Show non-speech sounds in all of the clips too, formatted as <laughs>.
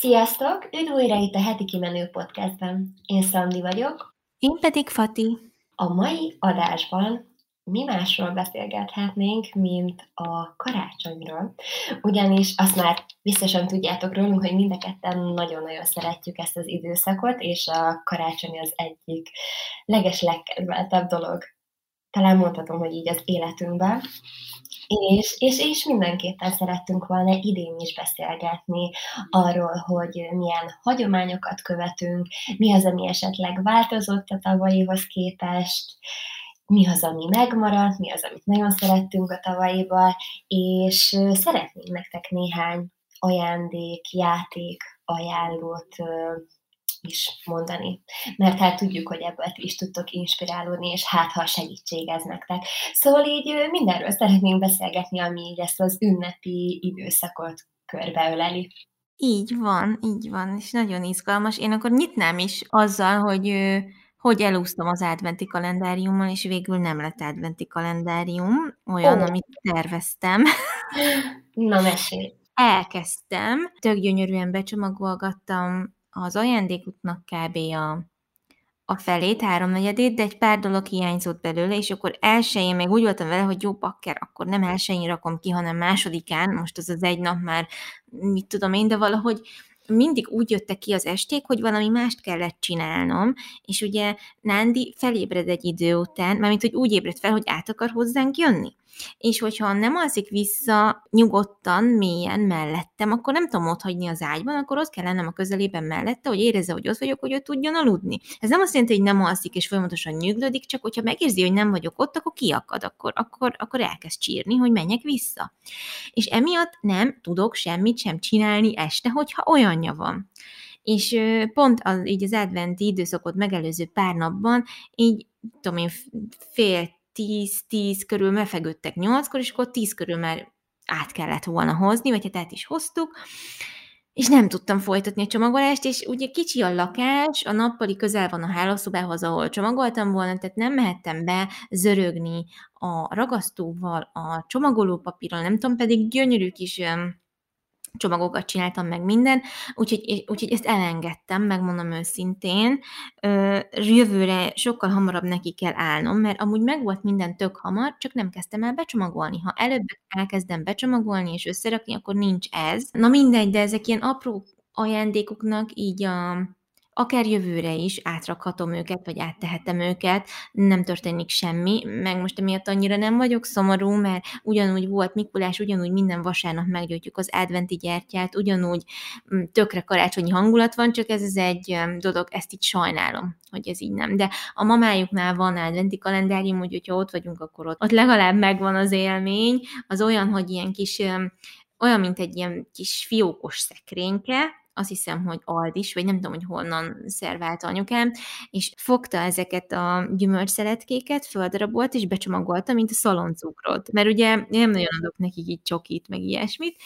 Sziasztok! Üdv újra itt a Heti Kimenő Podcastben. Én Szandi vagyok. Én pedig Fati. A mai adásban mi másról beszélgethetnénk, mint a karácsonyról. Ugyanis azt már biztosan tudjátok rólunk, hogy mind a ketten nagyon-nagyon szeretjük ezt az időszakot, és a karácsony az egyik leges legkedveltebb dolog. Talán mondhatom, hogy így az életünkben. És, és, és mindenképpen szerettünk volna idén is beszélgetni arról, hogy milyen hagyományokat követünk, mi az, ami esetleg változott a tavalyihoz képest, mi az, ami megmaradt, mi az, amit nagyon szerettünk a tavalyival, és szeretnénk nektek néhány ajándék, játék, ajánlót is mondani. Mert hát tudjuk, hogy ebből ti is tudtok inspirálódni, és hát ha segítség ez nektek. Szóval így mindenről szeretnénk beszélgetni, ami így ezt az ünnepi időszakot körbeöleli. Így van, így van, és nagyon izgalmas. Én akkor nyitnám is azzal, hogy hogy elúsztam az adventi kalendáriummal, és végül nem lett adventi kalendárium, olyan, oh. amit terveztem. Na, mesélj! Elkezdtem, tök gyönyörűen becsomagolgattam az ajándékutnak kb. a, a felét, háromnegyedét, de egy pár dolog hiányzott belőle, és akkor elsőjén még úgy voltam vele, hogy jó bakker, akkor nem elsőjén rakom ki, hanem másodikán, most az az egy nap már, mit tudom én, de valahogy mindig úgy jöttek ki az esték, hogy valami mást kellett csinálnom, és ugye Nándi felébred egy idő után, mármint, hogy úgy ébred fel, hogy át akar hozzánk jönni és hogyha nem alszik vissza nyugodtan, mélyen mellettem, akkor nem tudom ott hagyni az ágyban, akkor ott kell lennem a közelében mellette, hogy érezze, hogy ott vagyok, hogy ő tudjon aludni. Ez nem azt jelenti, hogy nem alszik és folyamatosan nyuglódik, csak hogyha megérzi, hogy nem vagyok ott, akkor kiakad, akkor, akkor, akkor elkezd csírni, hogy menjek vissza. És emiatt nem tudok semmit sem csinálni este, hogyha olyanja van. És pont az, így az adventi időszakot megelőző pár napban, így tudom én, fél 10-10 körül mefegődtek 8-kor, és akkor 10 körül már át kellett volna hozni, vagy hát át is hoztuk, és nem tudtam folytatni a csomagolást, és ugye kicsi a lakás, a nappali közel van a hálószobához, ahol csomagoltam volna, tehát nem mehettem be zörögni a ragasztóval, a csomagolópapírral, nem tudom, pedig gyönyörű kis csomagokat csináltam meg minden, úgyhogy, úgyhogy ezt elengedtem, megmondom őszintén. Jövőre sokkal hamarabb neki kell állnom, mert amúgy meg volt minden tök hamar, csak nem kezdtem el becsomagolni. Ha előbb elkezdem becsomagolni és összerakni, akkor nincs ez. Na mindegy, de ezek ilyen apró ajándékoknak így a akár jövőre is átrakhatom őket, vagy áttehetem őket, nem történik semmi, meg most emiatt annyira nem vagyok szomorú, mert ugyanúgy volt Mikulás, ugyanúgy minden vasárnap meggyújtjuk az adventi gyertyát, ugyanúgy mm, tökre karácsonyi hangulat van, csak ez az egy dolog, ezt így sajnálom, hogy ez így nem. De a mamájuknál van adventi kalendárium, hogy hogyha ott vagyunk, akkor ott, ott legalább megvan az élmény, az olyan, hogy ilyen kis olyan, mint egy ilyen kis fiókos szekrényke, azt hiszem, hogy Aldis, vagy nem tudom, hogy honnan szervált anyukám, és fogta ezeket a gyümölcsszeletkéket, földarabolt, és becsomagolta, mint a szaloncukrot. Mert ugye nem nagyon adok nekik így csokit, meg ilyesmit,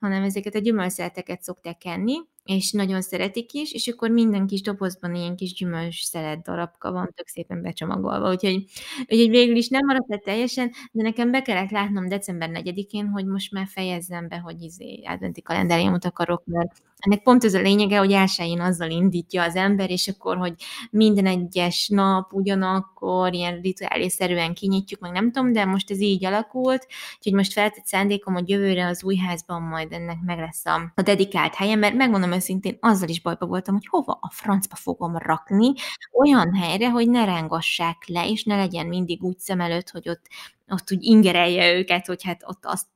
hanem ezeket a gyümölcsszereteket szokták enni, és nagyon szeretik is, és akkor minden kis dobozban ilyen kis gyümölcs szelet darabka van, tök szépen becsomagolva, úgyhogy, úgyhogy végül is nem maradt le teljesen, de nekem be kellett látnom december 4-én, hogy most már fejezzem be, hogy izé adventi kalendáriumot akarok, mert ennek pont ez a lényege, hogy elsőjén azzal indítja az ember, és akkor, hogy minden egyes nap ugyanakkor ilyen rituálészerűen kinyitjuk, meg nem tudom, de most ez így alakult, úgyhogy most feltett szándékom, hogy jövőre az új házban majd ennek meg lesz a, a dedikált helye, mert megmondom őszintén, azzal is bajba voltam, hogy hova a francba fogom rakni, olyan helyre, hogy ne rángassák le, és ne legyen mindig úgy szem előtt, hogy ott, ott úgy ingerelje őket, hogy hát ott azt,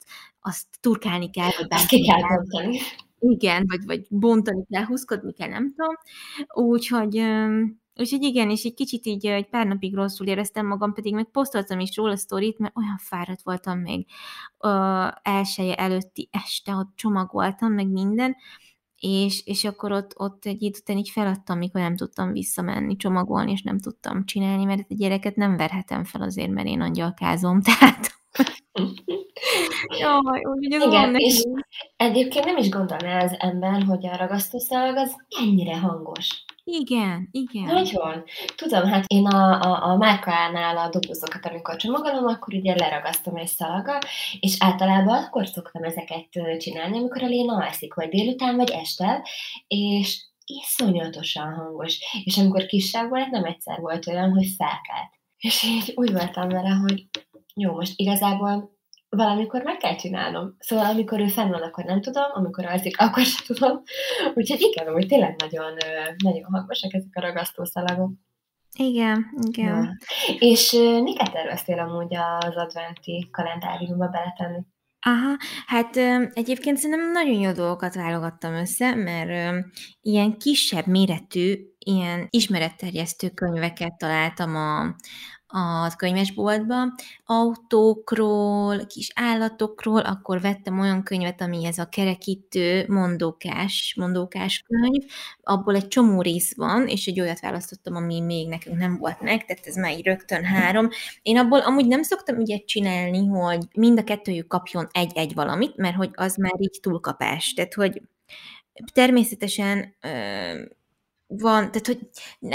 azt turkálni kell, vagy bárki ki kell bontani. Igen, vagy, vagy bontani kell, húzkodni kell, nem tudom. Úgyhogy Úgyhogy igen, és egy kicsit így egy pár napig rosszul éreztem magam, pedig meg posztoltam is róla a sztorit, mert olyan fáradt voltam még ö, elsője előtti este, ott csomagoltam, meg minden, és, és akkor ott, ott egy idő után így feladtam, mikor nem tudtam visszamenni, csomagolni, és nem tudtam csinálni, mert a gyereket nem verhetem fel azért, mert én angyalkázom, <laughs> tehát... Jaj, úgy, ez Igen, és egyébként nem is gondolná az ember, hogy a ragasztószalag az ennyire hangos. Igen, igen. Nagyon. Tudom, hát én a, a, a márkánál a dobozokat, amikor csomagolom, akkor ugye leragasztom egy szalaga, és általában akkor szoktam ezeket csinálni, amikor a Léna alszik, vagy délután, vagy este, és iszonyatosan hangos. És amikor kisebb volt, nem egyszer volt olyan, hogy felkelt. És így úgy voltam vele, hogy jó, most igazából valamikor meg kell csinálnom. Szóval amikor ő fenn van, akkor nem tudom, amikor alszik, akkor sem tudom. Úgyhogy igen, hogy tényleg nagyon, nagyon hangosak ezek a ragasztószalagok. Igen, igen. Ja. És miket terveztél amúgy az adventi kalendáriumba beletenni? Aha, hát egyébként szerintem nagyon jó dolgokat válogattam össze, mert ilyen kisebb méretű, ilyen ismeretterjesztő könyveket találtam a, a könyvesboltba, autókról, kis állatokról, akkor vettem olyan könyvet, ami ez a kerekítő mondókás, mondókás könyv, abból egy csomó rész van, és egy olyat választottam, ami még nekünk nem volt meg, tehát ez már így rögtön három. Én abból amúgy nem szoktam ügyet csinálni, hogy mind a kettőjük kapjon egy-egy valamit, mert hogy az már így túlkapás. Tehát, hogy természetesen van, tehát hogy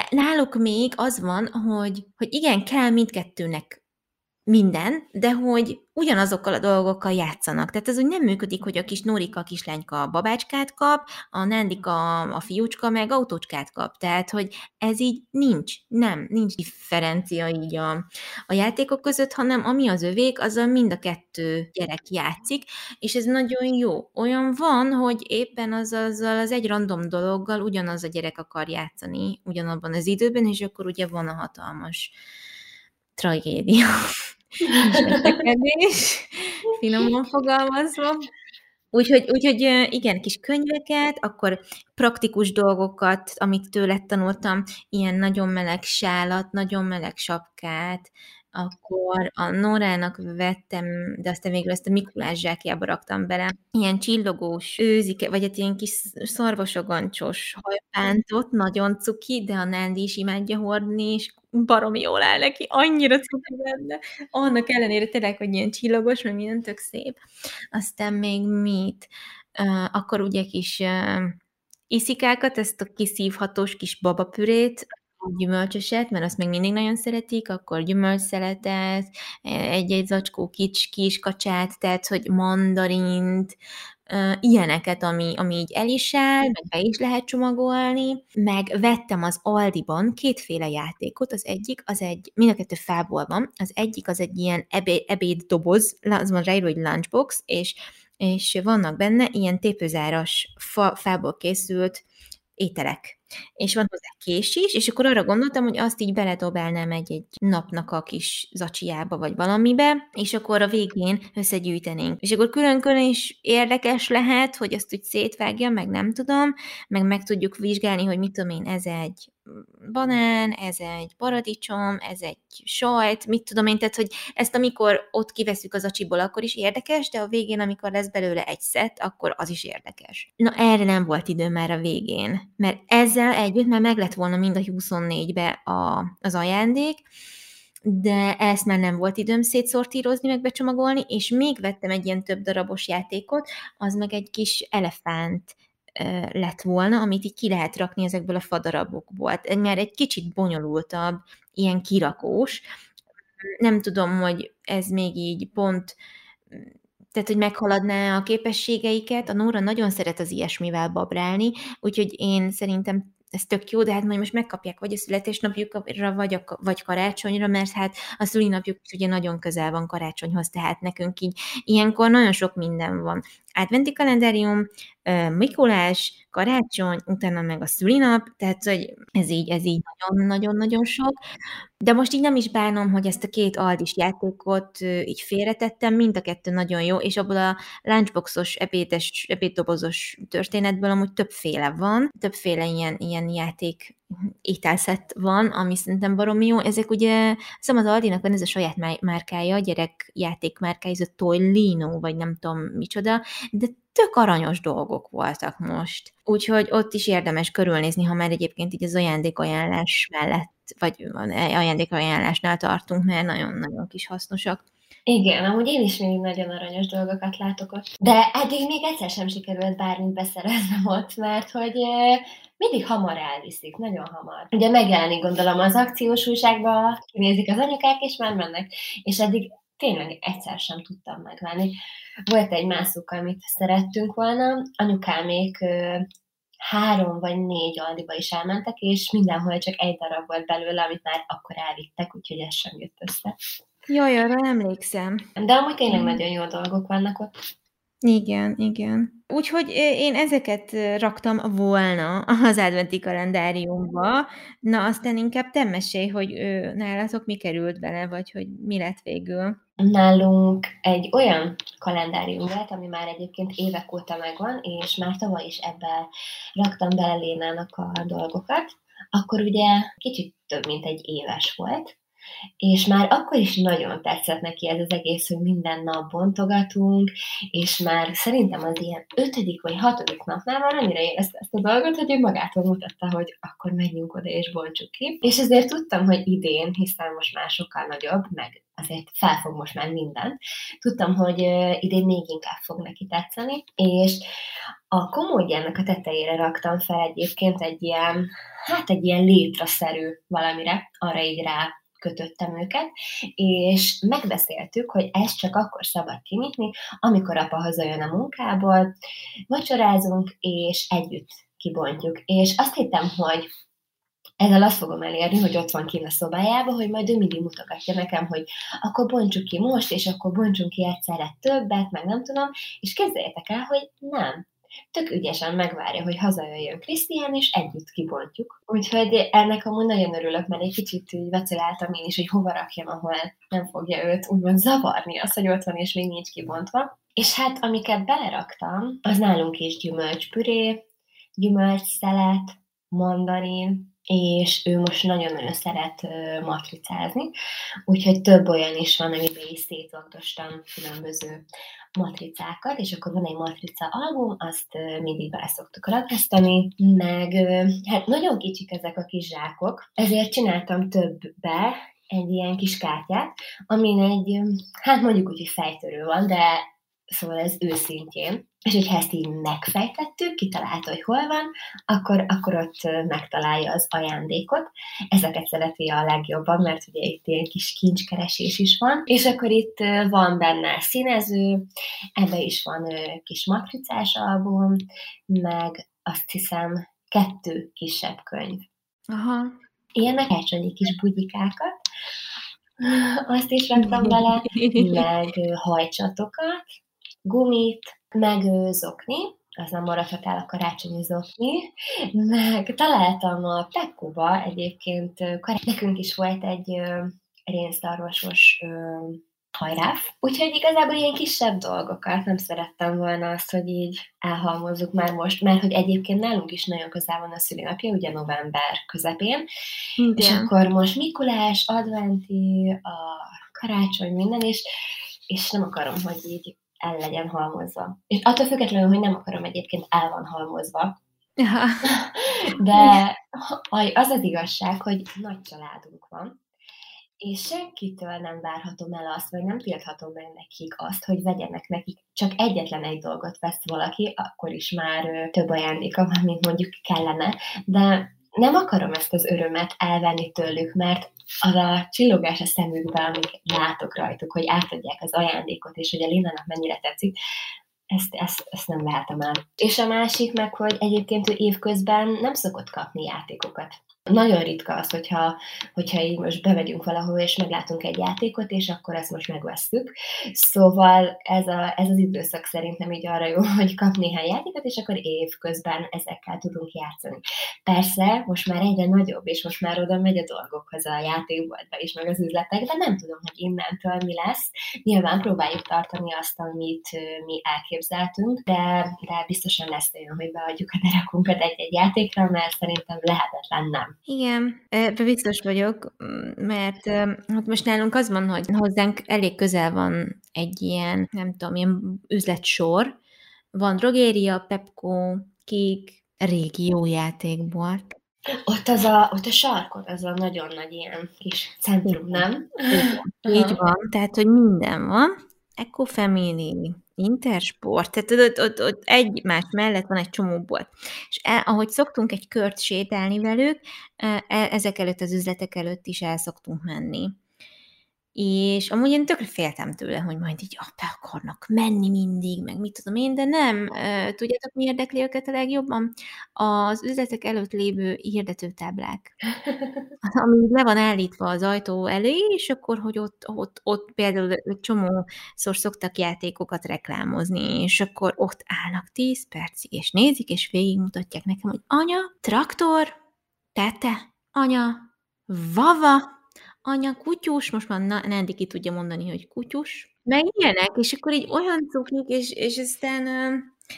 náluk még az van, hogy, hogy igen, kell mindkettőnek minden, de hogy ugyanazokkal a dolgokkal játszanak. Tehát ez úgy nem működik, hogy a kis Nórika, a kislányka a babácskát kap, a Nándika, a fiúcska meg autócskát kap. Tehát, hogy ez így nincs. Nem, nincs differencia így a, a játékok között, hanem ami az övék, azzal mind a kettő gyerek játszik, és ez nagyon jó. Olyan van, hogy éppen az, azzal az egy random dologgal ugyanaz a gyerek akar játszani ugyanabban az időben, és akkor ugye van a hatalmas tragédia. Viselkedés, finoman fogalmazva. Úgyhogy, úgyhogy igen, kis könyveket, akkor praktikus dolgokat, amit tőle tanultam, ilyen nagyon meleg sálat, nagyon meleg sapkát, akkor a Norának vettem, de aztán végül ezt a Mikulás zsákjába raktam bele, ilyen csillogós őzike, vagy egy ilyen kis szarvasogancsos hajpántot, nagyon cuki, de a Nándi is imádja hordni, és baromi jól áll neki, annyira cuki benne. Annak ellenére tényleg, hogy ilyen csillagos, mert minden tök szép. Aztán még mit? Uh, akkor ugye kis uh, iszikákat, ezt a kiszívhatós kis babapürét, gyümölcsöset, mert azt még mindig nagyon szeretik, akkor gyümölcsszeletet, egy-egy zacskó kics, kis kacsát, tehát, hogy mandarint, ilyeneket, ami, ami így el is áll, meg be is lehet csomagolni, meg vettem az Aldiban kétféle játékot, az egyik, az egy, mind a kettő fából van, az egyik az egy ilyen ebé, ebéddoboz, az van ráírva, hogy lunchbox, és és vannak benne ilyen tépőzáras fa, fából készült ételek. És van hozzá kés is, és akkor arra gondoltam, hogy azt így beledobálnám egy-egy napnak a kis zacsiába, vagy valamibe, és akkor a végén összegyűjtenénk. És akkor külön-külön is érdekes lehet, hogy azt úgy szétvágja, meg nem tudom, meg meg tudjuk vizsgálni, hogy mit tudom én, ez egy banán, ez egy paradicsom, ez egy sajt, mit tudom én, tehát, hogy ezt amikor ott kiveszük az acsiból, akkor is érdekes, de a végén, amikor lesz belőle egy szett, akkor az is érdekes. Na erre nem volt idő már a végén, mert ezzel együtt már meg lett volna mind a 24-be a, az ajándék, de ezt már nem volt időm szétszortírozni, meg becsomagolni, és még vettem egy ilyen több darabos játékot, az meg egy kis elefánt lett volna, amit így ki lehet rakni ezekből a fadarabokból. Hát már egy kicsit bonyolultabb, ilyen kirakós. Nem tudom, hogy ez még így pont tehát, hogy meghaladná a képességeiket. A Nóra nagyon szeret az ilyesmivel babrálni, úgyhogy én szerintem ez tök jó, de hát majd most megkapják vagy a születésnapjukra, vagy, a, vagy karácsonyra, mert hát a szülinapjuk is ugye nagyon közel van karácsonyhoz, tehát nekünk így ilyenkor nagyon sok minden van. Adventi kalendárium, Mikulás, karácsony, utána meg a szülinap, tehát hogy ez így, ez így nagyon-nagyon-nagyon sok. De most így nem is bánom, hogy ezt a két aldis játékot így félretettem, mind a kettő nagyon jó, és abból a lunchboxos, ebédes, ebéddobozos történetből amúgy többféle van, többféle ilyen, ilyen játék ételszett van, ami szerintem baromi jó. Ezek ugye, szóval az Aldinak van ez a saját márkája, a gyerekjáték márkája, ez a Toy Lino, vagy nem tudom micsoda, de tök aranyos dolgok voltak most. Úgyhogy ott is érdemes körülnézni, ha már egyébként így az ajándékajánlás mellett, vagy ajándékajánlásnál tartunk, mert nagyon-nagyon kis hasznosak. Igen, amúgy én is mindig nagyon aranyos dolgokat látok ott. De eddig még egyszer sem sikerült bármit beszereznem ott, mert hogy mindig hamar elviszik, nagyon hamar. Ugye megjelenik gondolom az akciós újságba, kinézik az anyukák, és már mennek. És eddig tényleg egyszer sem tudtam megvenni. Volt egy mászuk, amit szerettünk volna, anyukámék három vagy négy aldiba is elmentek, és mindenhol csak egy darab volt belőle, amit már akkor elvittek, úgyhogy ez sem jött össze. Jaj, arra emlékszem. De amúgy tényleg nagyon jó dolgok vannak ott. Igen, igen. Úgyhogy én ezeket raktam volna az adventi kalendáriumba. Na, aztán inkább te mesélj, hogy nálatok mi került bele, vagy hogy mi lett végül. Nálunk egy olyan kalendárium volt, ami már egyébként évek óta megvan, és már tavaly is ebbe raktam bele Lénának a dolgokat. Akkor ugye kicsit több, mint egy éves volt, és már akkor is nagyon tetszett neki ez az egész, hogy minden nap bontogatunk, és már szerintem az ilyen ötödik vagy hatodik napnál már annyira érezte ezt a dolgot, hogy ő magától mutatta, hogy akkor menjünk oda és bontsuk ki. És ezért tudtam, hogy idén, hiszen most már sokkal nagyobb, meg azért felfog most már minden. Tudtam, hogy idén még inkább fog neki tetszeni, és a komódjának a tetejére raktam fel egyébként egy ilyen, hát egy ilyen létraszerű valamire, arra így rá kötöttem őket, és megbeszéltük, hogy ezt csak akkor szabad kinyitni, amikor apa hazajön a munkából, vacsorázunk, és együtt kibontjuk. És azt hittem, hogy ezzel azt fogom elérni, hogy ott van kint a szobájában, hogy majd ő mindig mutogatja nekem, hogy akkor bontsuk ki most, és akkor bontsunk ki egyszerre többet, meg nem tudom, és képzeljétek el, hogy nem tök ügyesen megvárja, hogy hazajöjjön Krisztián, és együtt kibontjuk. Úgyhogy ennek amúgy nagyon örülök, mert egy kicsit így vaciláltam én is, hogy hova rakjam, ahol nem fogja őt úgymond zavarni az, hogy ott van, és még nincs kibontva. És hát, amiket beleraktam, az nálunk is gyümölcspüré, gyümölcsszelet, mandarin, és ő most nagyon-nagyon szeret matricázni, úgyhogy több olyan is van, amiben is szétontostam különböző matricákat, és akkor van egy matrica album, azt mindig be szoktuk ragasztani, meg hát nagyon kicsik ezek a kis zsákok, ezért csináltam többbe egy ilyen kis kártyát, amin egy, hát mondjuk úgy, hogy fejtörő van, de szóval ez őszintjén. És hogyha ezt így megfejtettük, kitalálta, hogy hol van, akkor, akkor ott megtalálja az ajándékot. Ezeket szereti a legjobban, mert ugye itt ilyen kis kincskeresés is van. És akkor itt van benne színező, ebbe is van kis matricás album, meg azt hiszem kettő kisebb könyv. Aha. Ilyenek elsőnyi kis bugyikákat, azt is raktam bele, meg hajcsatokat, gumit, meg zokni, az nem maradhat el a karácsonyi zokni, meg találtam a Pekkuba egyébként, nekünk is volt egy rénszarvasos hajráf. Úgyhogy igazából ilyen kisebb dolgokat nem szerettem volna azt, hogy így elhalmozzuk már most, mert hogy egyébként nálunk is nagyon közel van a szülinapja, ugye november közepén, Igen. és akkor most Mikulás, adventi, a karácsony, minden, és, és nem akarom, hogy így el legyen halmozva. És attól függetlenül, hogy nem akarom egyébként el van halmozva. De az az igazság, hogy nagy családunk van, és senkitől nem várhatom el azt, vagy nem tilthatom meg nekik azt, hogy vegyenek nekik. Csak egyetlen egy dolgot vesz valaki, akkor is már több ajándéka van, mint mondjuk kellene, de nem akarom ezt az örömet elvenni tőlük, mert az a csillogás a szemükben, amik látok rajtuk, hogy átadják az ajándékot, és hogy a Linának mennyire tetszik, ezt, ezt, ezt nem vehetem el. És a másik meg, hogy egyébként ő évközben nem szokott kapni játékokat. Nagyon ritka az, hogyha, hogyha így most bevegyünk valahol, és meglátunk egy játékot, és akkor ezt most megvesztük. Szóval ez, a, ez az időszak szerintem így arra jó, <laughs> hogy kap néhány játékot, és akkor évközben ezekkel tudunk játszani. Persze, most már egyre nagyobb, és most már oda megy a dolgokhoz a játékboltba is, meg az üzletekbe, nem tudom, hogy innentől mi lesz. Nyilván próbáljuk tartani azt, amit mi elképzeltünk, de, de biztosan lesz olyan, hogy beadjuk a derekunkat egy-egy játékra, mert szerintem lehetetlen nem. Igen, ebbe biztos vagyok, mert hát most nálunk az van, hogy hozzánk elég közel van egy ilyen, nem tudom, ilyen üzletsor. Van drogéria, Pepco, Kék, régió játékbolt. Ott, az a, ott a sarkon, az a nagyon nagy ilyen kis centrum, nem? Igen, így van, tehát, hogy minden van. Eco-family, Intersport, tehát ott, ott, ott egymás mellett van egy csomó bolt. És el, ahogy szoktunk egy kört sétálni velük, e, ezek előtt az üzletek előtt is el szoktunk menni. És amúgy én tökre féltem tőle, hogy majd így ah, be akarnak menni mindig, meg mit tudom én, de nem. Tudjátok, mi érdekli őket a legjobban? Az üzletek előtt lévő hirdetőtáblák. <laughs> Ami le van állítva az ajtó elé, és akkor, hogy ott, ott, ott például egy csomószor szoktak játékokat reklámozni, és akkor ott állnak 10 percig, és nézik, és végigmutatják nekem, hogy anya, traktor, tete, anya, vava, anya kutyus, most már Nandi ki tudja mondani, hogy kutyus, meg ilyenek, és akkor így olyan cukik, és, és aztán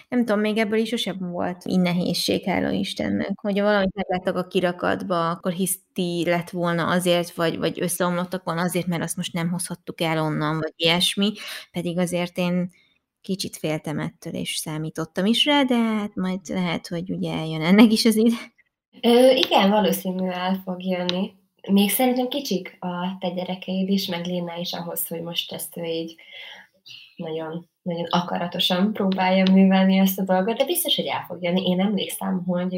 nem tudom, még ebből is sosem volt így nehézség, hála Istennek, hogy valamit megláttak a kirakatba, akkor hiszti lett volna azért, vagy, vagy összeomlottak volna azért, mert azt most nem hozhattuk el onnan, vagy ilyesmi, pedig azért én kicsit féltem ettől, és számítottam is rá, de hát majd lehet, hogy ugye eljön ennek is az ide. Ö, igen, valószínű el fog jönni még szerintem kicsik a te gyerekeid is, meg Léna is ahhoz, hogy most ezt ő így nagyon nagyon akaratosan próbálja művelni ezt a dolgot, de biztos, hogy el fog jönni. Én emlékszem, hogy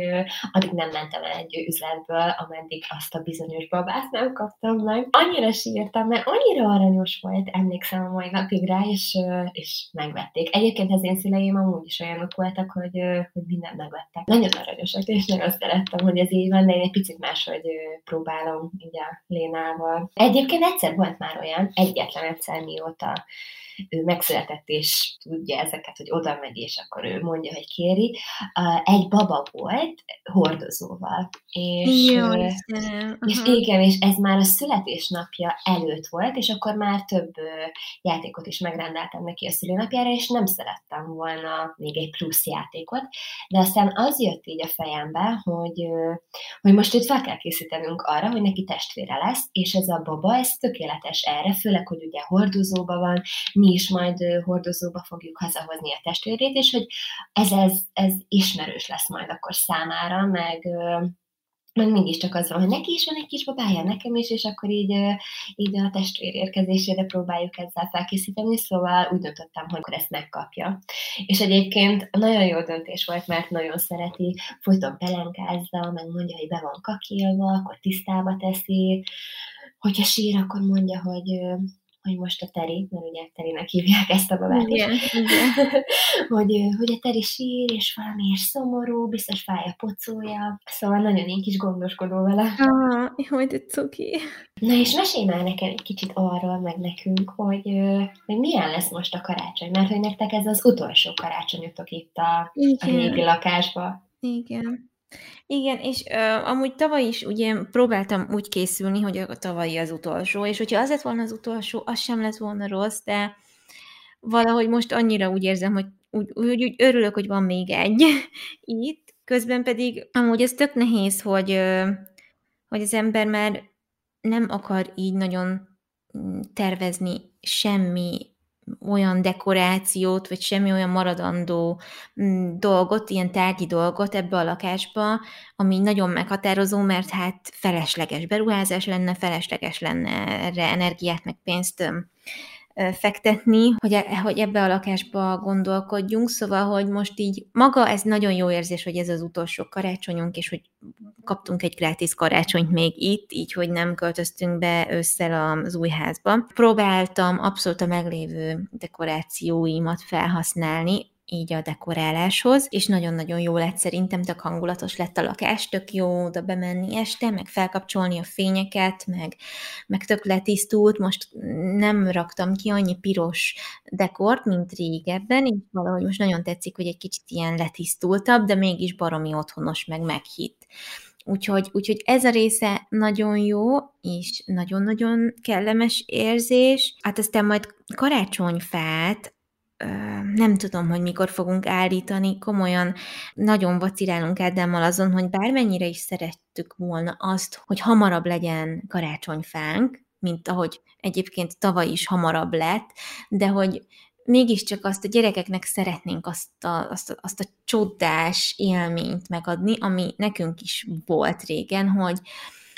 addig nem mentem el egy üzletből, ameddig azt a bizonyos babát nem kaptam meg. Annyira sírtam, mert annyira aranyos volt, emlékszem a mai napig rá, és, és megvették. Egyébként az én szüleim amúgy is olyanok voltak, hogy, hogy mindent megvettek. Nagyon aranyosak, és nagyon szerettem, hogy ez így van, de én egy picit máshogy próbálom így a Lénával. Egyébként egyszer volt már olyan, egyetlen egyszer mióta ő megszületett és tudja ezeket, hogy oda megy, és akkor ő mondja, hogy kéri. Egy baba volt hordozóval. És, Jó, és igen, és ez már a születésnapja előtt volt, és akkor már több játékot is megrendeltem neki a szülinapjára, és nem szerettem volna még egy plusz játékot, de aztán az jött így a fejembe, hogy, hogy most őt fel kell készítenünk arra, hogy neki testvére lesz, és ez a baba, ez tökéletes erre, főleg, hogy ugye hordozóban van, mi is majd hordozóba fogjuk hazahozni a testvérét, és hogy ez, ez, ez ismerős lesz majd akkor számára, meg, meg mindig csak az van, hogy neki is van egy kis babája, nekem is, és akkor így, így a testvér érkezésére próbáljuk ezzel felkészíteni, szóval úgy döntöttem, hogy akkor ezt megkapja. És egyébként nagyon jó döntés volt, mert nagyon szereti, folyton pelenkázza, meg mondja, hogy be van kakilva, akkor tisztába teszi, hogyha sír, akkor mondja, hogy hogy most a Teri, mert ugye Terinek hívják ezt a babát igen, is, igen. <laughs> hogy, hogy a Teri sír, és valamiért szomorú, biztos fáj a pocója, szóval nagyon én kis gondoskodó vele. Ah, hogy de cuki. Na és mesélj már nekem egy kicsit arról, meg nekünk, hogy, hogy milyen lesz most a karácsony, mert hogy nektek ez az utolsó karácsonyotok itt a, a régi lakásba. Igen. Igen, és ö, amúgy tavaly is ugye próbáltam úgy készülni, hogy a tavalyi az utolsó, és hogyha az lett volna az utolsó, az sem lett volna rossz, de valahogy most annyira úgy érzem, hogy úgy, úgy, úgy örülök, hogy van még egy <laughs> itt, közben pedig amúgy ez tök nehéz, hogy, ö, hogy az ember már nem akar így nagyon mm, tervezni semmi olyan dekorációt, vagy semmi olyan maradandó mm, dolgot, ilyen tárgyi dolgot ebbe a lakásba, ami nagyon meghatározó, mert hát felesleges beruházás lenne, felesleges lenne erre energiát, meg pénzt fektetni, hogy, e, hogy ebbe a lakásba gondolkodjunk, szóval, hogy most így maga ez nagyon jó érzés, hogy ez az utolsó karácsonyunk, és hogy kaptunk egy gratis karácsonyt még itt, így, hogy nem költöztünk be ősszel az új házba. Próbáltam abszolút a meglévő dekorációimat felhasználni, így a dekoráláshoz, és nagyon-nagyon jó lett szerintem, tök hangulatos lett a lakás, tök jó oda bemenni este, meg felkapcsolni a fényeket, meg, meg tök letisztult, most nem raktam ki annyi piros dekort, mint régebben, és valahogy most nagyon tetszik, hogy egy kicsit ilyen letisztultabb, de mégis baromi otthonos, meg meghitt. Úgyhogy, úgyhogy ez a része nagyon jó, és nagyon-nagyon kellemes érzés. Hát aztán majd karácsonyfát nem tudom, hogy mikor fogunk állítani, komolyan nagyon vacilálunk Ádámmal azon, hogy bármennyire is szerettük volna azt, hogy hamarabb legyen karácsonyfánk, mint ahogy egyébként tavaly is hamarabb lett, de hogy mégiscsak azt a gyerekeknek szeretnénk azt a, azt, a, azt a csodás élményt megadni, ami nekünk is volt régen, hogy,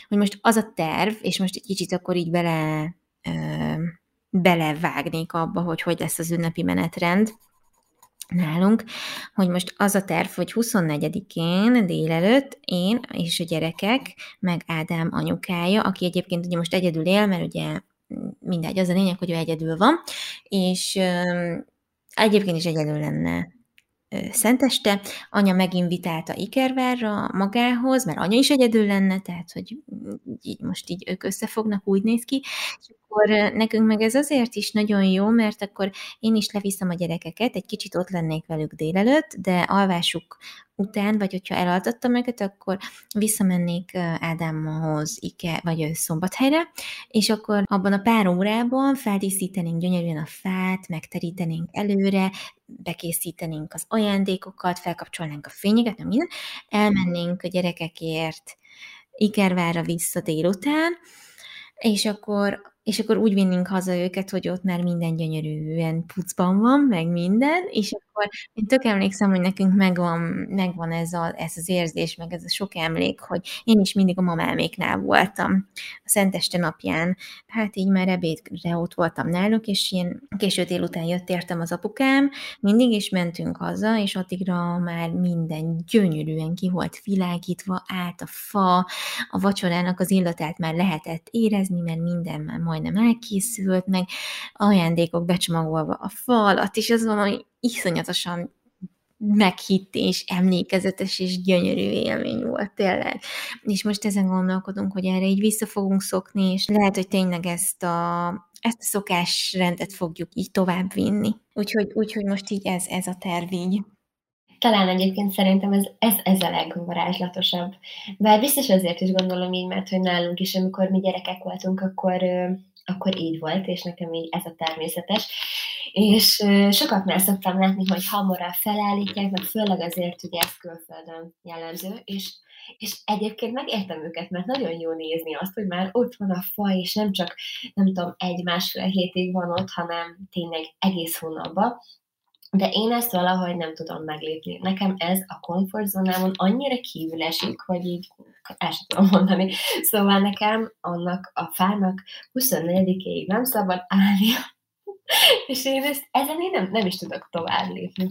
hogy most az a terv, és most egy kicsit akkor így bele, belevágnék abba, hogy hogy lesz az ünnepi menetrend, nálunk, hogy most az a terv, hogy 24-én délelőtt én és a gyerekek, meg Ádám anyukája, aki egyébként ugye most egyedül él, mert ugye mindegy, az a lényeg, hogy ő egyedül van, és egyébként is egyedül lenne szenteste. Anya meginvitálta Ikervárra magához, mert anya is egyedül lenne, tehát hogy így most így ők összefognak, úgy néz ki, és akkor nekünk meg ez azért is nagyon jó, mert akkor én is leviszem a gyerekeket, egy kicsit ott lennék velük délelőtt, de alvásuk után, vagy hogyha elaltattam őket, akkor visszamennék Ádámhoz, Ike, vagy Szombathelyre, és akkor abban a pár órában feldíszítenénk gyönyörűen a fát, megterítenénk előre, bekészítenénk az ajándékokat, felkapcsolnánk a fényeket, nem minden, elmennénk a gyerekekért Ikervára vissza délután, és akkor és akkor úgy vinnénk haza őket, hogy ott már minden gyönyörűen pucban van, meg minden, és akkor én tök emlékszem, hogy nekünk megvan, megvan ez, a, ez az érzés, meg ez a sok emlék, hogy én is mindig a mamáméknál voltam a Szenteste napján. Hát így már ebédre ott voltam náluk, és ilyen késő délután jött értem az apukám, mindig is mentünk haza, és addigra már minden gyönyörűen ki volt világítva, át a fa, a vacsorának az illatát már lehetett érezni, mert minden már majdnem elkészült, meg ajándékok becsomagolva a falat, és az valami iszonyatosan meghittés, emlékezetes és gyönyörű élmény volt tényleg. És most ezen gondolkodunk, hogy erre így vissza fogunk szokni, és lehet, hogy tényleg ezt a, ezt a szokásrendet fogjuk így tovább vinni. Úgyhogy, úgyhogy most így ez, ez a terv így. Talán egyébként szerintem ez, ez, ez a legvarázslatosabb. Bár biztos azért is gondolom így, mert hogy nálunk is, amikor mi gyerekek voltunk, akkor, akkor így volt, és nekem így ez a természetes. És sokat már szoktam látni, hogy hamarabb felállítják, meg főleg azért ugye ez külföldön jellemző, és, és egyébként megértem őket, mert nagyon jó nézni azt, hogy már ott van a fa, és nem csak, nem tudom, egy-másfél hétig van ott, hanem tényleg egész hónapban, de én ezt valahogy nem tudom meglépni. Nekem ez a komfortzónámon annyira kívül esik, hogy így el tudom mondani. Szóval nekem annak a fának 24-ig nem szabad állni, <laughs> és én ezt, ezen én nem, nem is tudok tovább lépni.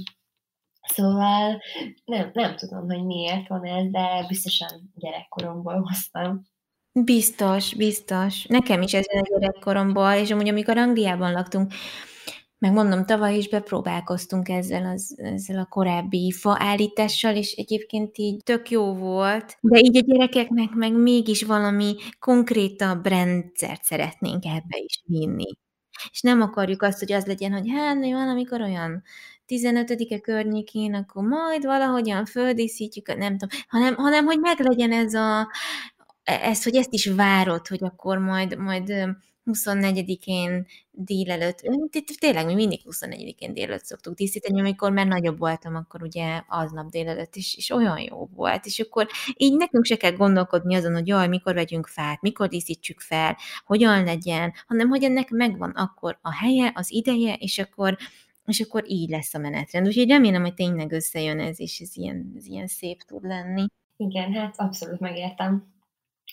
Szóval nem, nem tudom, hogy miért van ez, de biztosan gyerekkoromból hoztam. Biztos, biztos. Nekem is ez a gyerekkoromból, és amúgy amikor Angliában laktunk, meg mondom, tavaly is bepróbálkoztunk ezzel, az, ezzel a korábbi faállítással, és egyébként így tök jó volt, de így a gyerekeknek meg mégis valami konkrétabb rendszert szeretnénk ebbe is vinni. És nem akarjuk azt, hogy az legyen, hogy hát van, amikor olyan 15-e környékén, akkor majd valahogyan földíszítjük, nem tudom, hanem, hanem hogy meglegyen ez a, ez, hogy ezt is várod, hogy akkor majd, majd 24-én délelőtt, tényleg mi mindig 24-én délelőtt szoktuk díszíteni, amikor már nagyobb voltam, akkor ugye aznap délelőtt is, és olyan jó volt, és akkor így nekünk se kell gondolkodni azon, hogy jaj, mikor vegyünk fát, mikor díszítsük fel, hogyan legyen, hanem hogy ennek megvan akkor a helye, az ideje, és akkor és akkor így lesz a menetrend. Úgyhogy remélem, hogy tényleg összejön ez, és ez ilyen, ez ilyen szép tud lenni. Igen, hát abszolút megértem.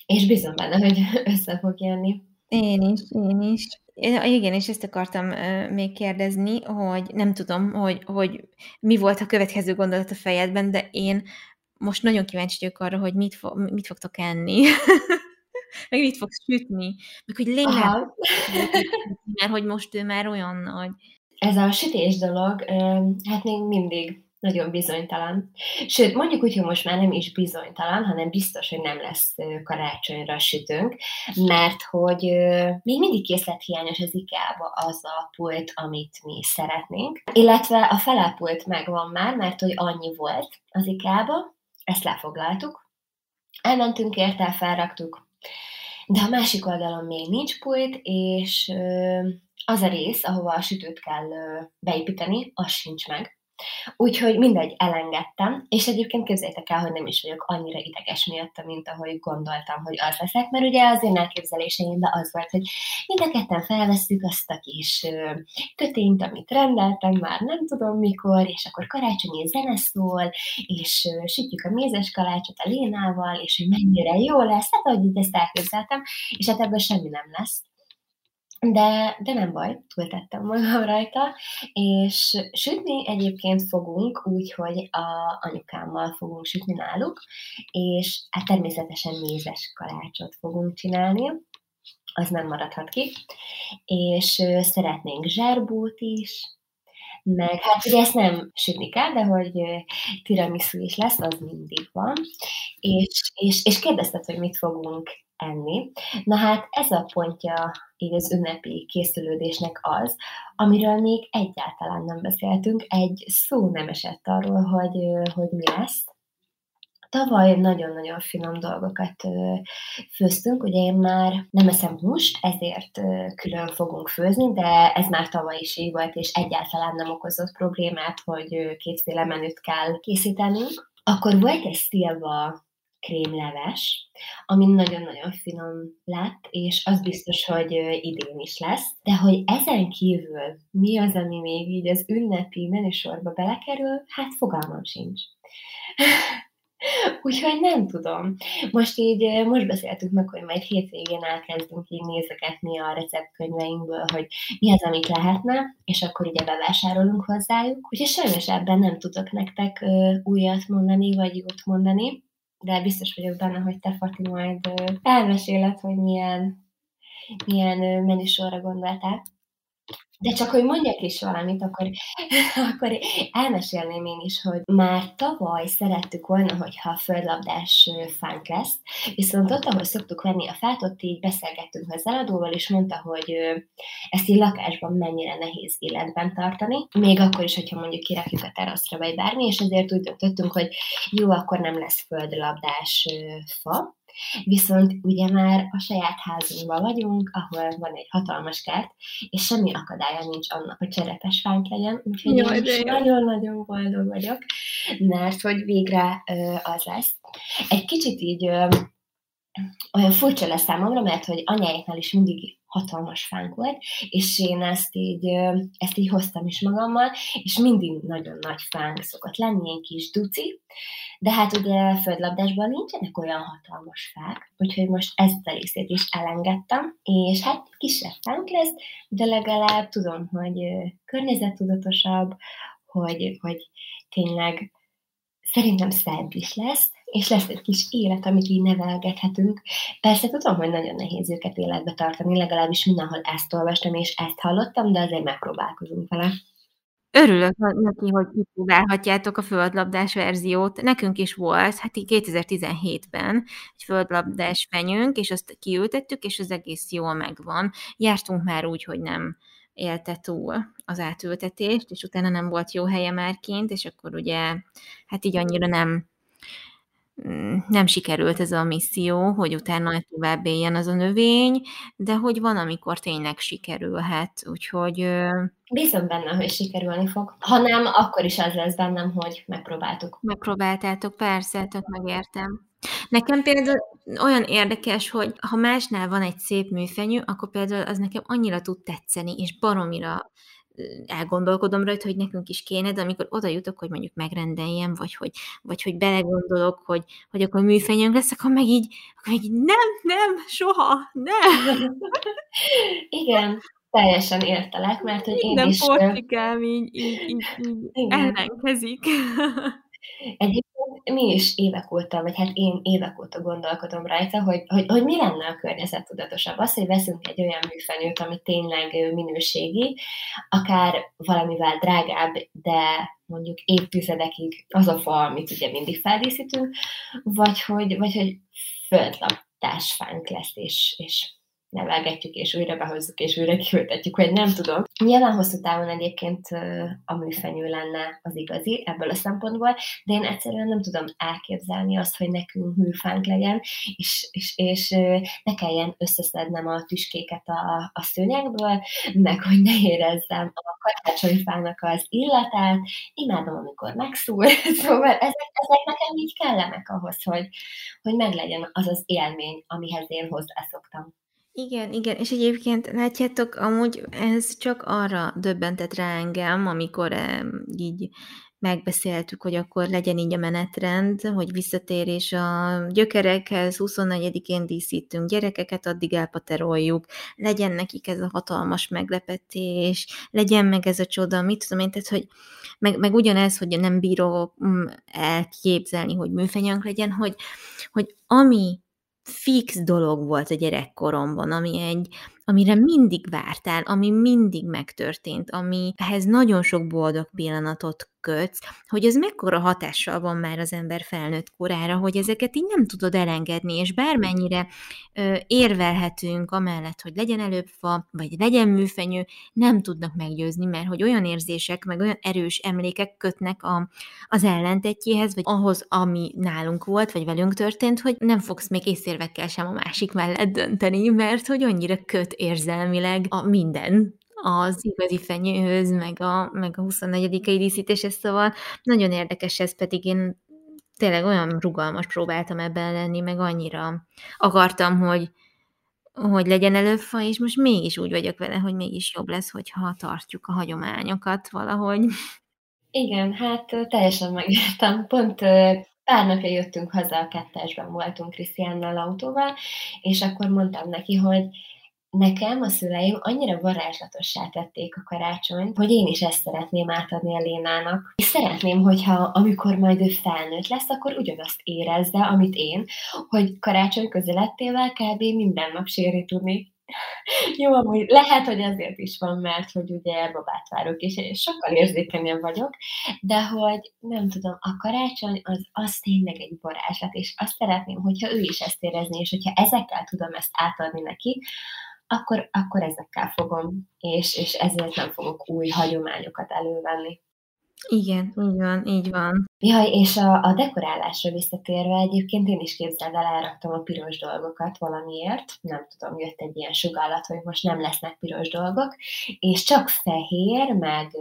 És bízom benne, hogy <laughs> össze fog jönni. Én is, én is. Igen, és ezt akartam még kérdezni, hogy nem tudom, hogy, hogy mi volt a következő gondolat a fejedben, de én most nagyon kíváncsi vagyok arra, hogy mit, fo- mit fogtok enni. <laughs> meg mit fogsz sütni. Meg hogy lényeg, <laughs> mert hogy most ő már olyan nagy. Ez a sütés dolog, hát még mindig nagyon bizonytalan. Sőt, mondjuk úgy, hogy most már nem is bizonytalan, hanem biztos, hogy nem lesz karácsonyra sütünk, mert hogy még mindig készlethiányos az IKEA-ba az a pult, amit mi szeretnénk, illetve a felelpult megvan már, mert hogy annyi volt az IKEA-ba, ezt lefoglaltuk, elmentünk érte, felraktuk, de a másik oldalon még nincs pult, és az a rész, ahova a sütőt kell beépíteni, az sincs meg. Úgyhogy mindegy, elengedtem, és egyébként képzeljétek el, hogy nem is vagyok annyira ideges miatta, mint ahogy gondoltam, hogy az leszek, mert ugye az én elképzeléseimben az volt, hogy mind a ketten felveszünk azt a kis kötényt, amit rendeltem már nem tudom mikor, és akkor karácsonyi zene szól, és sütjük a mézes kalácsot a Lénával, és hogy mennyire jó lesz, hát ahogy így ezt elképzeltem, és hát ebből semmi nem lesz. De, de nem baj, túltettem magam rajta, és sütni egyébként fogunk úgy, hogy a anyukámmal fogunk sütni náluk, és hát természetesen mézes kalácsot fogunk csinálni, az nem maradhat ki, és szeretnénk zserbót is, meg hát ugye ezt nem sütni kell, de hogy tiramisu is lesz, az mindig van, és, és, és kérdezted, hogy mit fogunk enni. Na hát ez a pontja így az ünnepi készülődésnek az, amiről még egyáltalán nem beszéltünk, egy szó nem esett arról, hogy, hogy mi lesz. Tavaly nagyon-nagyon finom dolgokat főztünk, ugye én már nem eszem húst, ezért külön fogunk főzni, de ez már tavaly is így volt, és egyáltalán nem okozott problémát, hogy kétféle menüt kell készítenünk. Akkor volt egy szilva krémleves, ami nagyon-nagyon finom lett, és az biztos, hogy idén is lesz. De hogy ezen kívül mi az, ami még így az ünnepi menüsorba belekerül, hát fogalmam sincs. Úgyhogy nem tudom. Most így, most beszéltük meg, hogy majd hétvégén elkezdünk így nézegetni a receptkönyveinkből, hogy mi az, amit lehetne, és akkor ugye bevásárolunk hozzájuk. Úgyhogy sajnos ebben nem tudok nektek újat mondani, vagy jót mondani de biztos vagyok benne, hogy te, Fati, majd elmeséled, hogy milyen, milyen menüsorra gondoltál. De csak, hogy mondjak is valamit, akkor, <laughs> akkor elmesélném én is, hogy már tavaly szerettük volna, hogyha földlabdás fánk lesz, viszont ott, ahol szoktuk venni a fát, ott így beszélgettünk az eladóval, és mondta, hogy ezt így lakásban mennyire nehéz életben tartani, még akkor is, hogyha mondjuk kirakjuk a teraszra, vagy bármi, és ezért úgy döntöttünk, hogy jó, akkor nem lesz földlabdás fa, Viszont ugye már a saját házunkban vagyunk, ahol van egy hatalmas kert, és semmi akadálya nincs annak, hogy cserepes fánk legyen, úgyhogy Jaj, én is nagyon-nagyon boldog vagyok, mert hogy végre ö, az lesz. Egy kicsit így ö, olyan furcsa lesz számomra, mert hogy anyáiknál is mindig hatalmas fánk volt, és én ezt így, ezt így hoztam is magammal, és mindig nagyon nagy fánk szokott lenni, ilyen kis duci, de hát ugye földlabdásban nincsenek olyan hatalmas fák, úgyhogy most ezt a részét is elengedtem, és hát kisebb fánk lesz, de legalább tudom, hogy környezettudatosabb, hogy, hogy tényleg szerintem szebb is lesz, és lesz egy kis élet, amit így nevelgethetünk. Persze tudom, hogy nagyon nehéz őket életbe tartani, legalábbis mindenhol ezt olvastam és ezt hallottam, de azért megpróbálkozunk vele. Örülök neki, hogy kipróbálhatjátok a földlabdás verziót. Nekünk is volt, hát 2017-ben egy földlabdás fenyőnk, és azt kiültettük, és az egész jól megvan. Jártunk már úgy, hogy nem élte túl az átültetést, és utána nem volt jó helye már kint, és akkor ugye, hát így annyira nem nem sikerült ez a misszió, hogy utána tovább éljen az a növény, de hogy van, amikor tényleg sikerülhet, úgyhogy... Bízom benne, hogy sikerülni fog. Ha nem, akkor is az lesz bennem, hogy megpróbáltuk. Megpróbáltátok, persze, tök megértem. Nekem például olyan érdekes, hogy ha másnál van egy szép műfenyő, akkor például az nekem annyira tud tetszeni, és baromira elgondolkodom rajta, hogy nekünk is kéne, de amikor oda jutok, hogy mondjuk megrendeljem, vagy hogy, vagy hogy belegondolok, hogy, hogy akkor műfenyőnk lesz, akkor meg így, akkor meg így nem, nem, soha, nem. Igen, teljesen értelek, mert hogy én nem is... Nem portikám így, így, így, így ellenkezik. Egyébként mi is évek óta, vagy hát én évek óta gondolkodom rajta, hogy, hogy, hogy mi lenne a környezettudatosabb. Az, hogy veszünk egy olyan műfenyőt, ami tényleg minőségi, akár valamivel drágább, de mondjuk évtizedekig az a fa, amit ugye mindig feldíszítünk, vagy hogy, vagy hogy földlaptás fánk lesz, és, és nevelgetjük, és újra behozzuk, és újra kiültetjük, vagy nem tudom. Nyilván hosszú távon egyébként a műfenyő lenne az igazi ebből a szempontból, de én egyszerűen nem tudom elképzelni azt, hogy nekünk műfánk legyen, és, és, és ne kelljen összeszednem a tüskéket a, a szőnyegből, meg hogy ne érezzem a karácsonyfának az illatát, imádom, amikor megszúr, <laughs> szóval ezek, ezek nekem így kellenek ahhoz, hogy, hogy meglegyen az az élmény, amihez én hozzászoktam. Igen, igen, és egyébként látjátok, amúgy ez csak arra döbbentett rá engem, amikor így megbeszéltük, hogy akkor legyen így a menetrend, hogy visszatérés a gyökerekhez, 24-én díszítünk gyerekeket, addig elpateroljuk, legyen nekik ez a hatalmas meglepetés, legyen meg ez a csoda, mit tudom én, tehát, hogy meg, meg ugyanez, hogy nem bírok mm, elképzelni, hogy műfenyank legyen, hogy, hogy ami fix dolog volt a gyerekkoromban, ami egy, amire mindig vártál, ami mindig megtörtént, amihez nagyon sok boldog pillanatot kötsz, hogy ez mekkora hatással van már az ember felnőtt korára, hogy ezeket így nem tudod elengedni, és bármennyire ö, érvelhetünk amellett, hogy legyen előbb fa, vagy legyen műfenyő, nem tudnak meggyőzni, mert hogy olyan érzések, meg olyan erős emlékek kötnek a, az ellentetjéhez, vagy ahhoz, ami nálunk volt, vagy velünk történt, hogy nem fogsz még észérvekkel sem a másik mellett dönteni, mert hogy annyira köt érzelmileg a minden, az igazi fenyőhöz, meg a, meg a 24. díszítéshez, szóval nagyon érdekes ez, pedig én tényleg olyan rugalmas próbáltam ebben lenni, meg annyira akartam, hogy, hogy legyen előfa, és most mégis úgy vagyok vele, hogy mégis jobb lesz, hogyha tartjuk a hagyományokat valahogy. Igen, hát teljesen megértem. Pont pár napja jöttünk haza, a kettesben voltunk Krisztiánnal autóval, és akkor mondtam neki, hogy Nekem a szüleim annyira varázslatossá tették a karácsonyt, hogy én is ezt szeretném átadni a Lénának. És szeretném, hogyha amikor majd ő felnőtt lesz, akkor ugyanazt érezze, amit én, hogy karácsony közelettével kb. minden nap sérni tudni. <laughs> Jó, amúgy lehet, hogy ezért is van, mert hogy ugye babát várok, és én sokkal érzékenyebb vagyok, de hogy nem tudom, a karácsony az, az tényleg egy varázslat, és azt szeretném, hogyha ő is ezt érezni, és hogyha ezekkel tudom ezt átadni neki, akkor, akkor ezekkel fogom, és, és ezért nem fogok új hagyományokat elővenni. Igen, így van, így van. Ja, és a, a dekorálásra visszatérve egyébként én is képzeld el, elraktam a piros dolgokat valamiért, nem tudom, jött egy ilyen sugallat, hogy most nem lesznek piros dolgok, és csak fehér, meg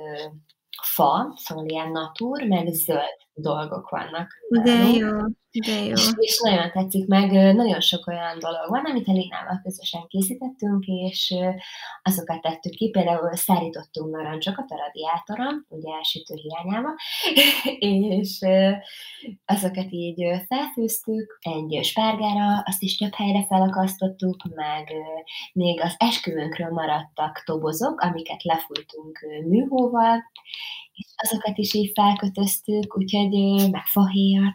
fa, szóval ilyen natúr, meg zöld dolgok vannak. De jó, de jó. És, és nagyon tetszik, meg nagyon sok olyan dolog van, amit a Lénával közösen készítettünk, és azokat tettük ki, például szárítottunk narancsokat a radiátoron, ugye elsütő hiányába, <laughs> és azokat így felfűztük egy spárgára, azt is több helyre felakasztottuk, meg még az esküvőnkről maradtak tobozok, amiket lefújtunk műhóval, és azokat is így felkötöztük, úgyhogy meg fahéjat,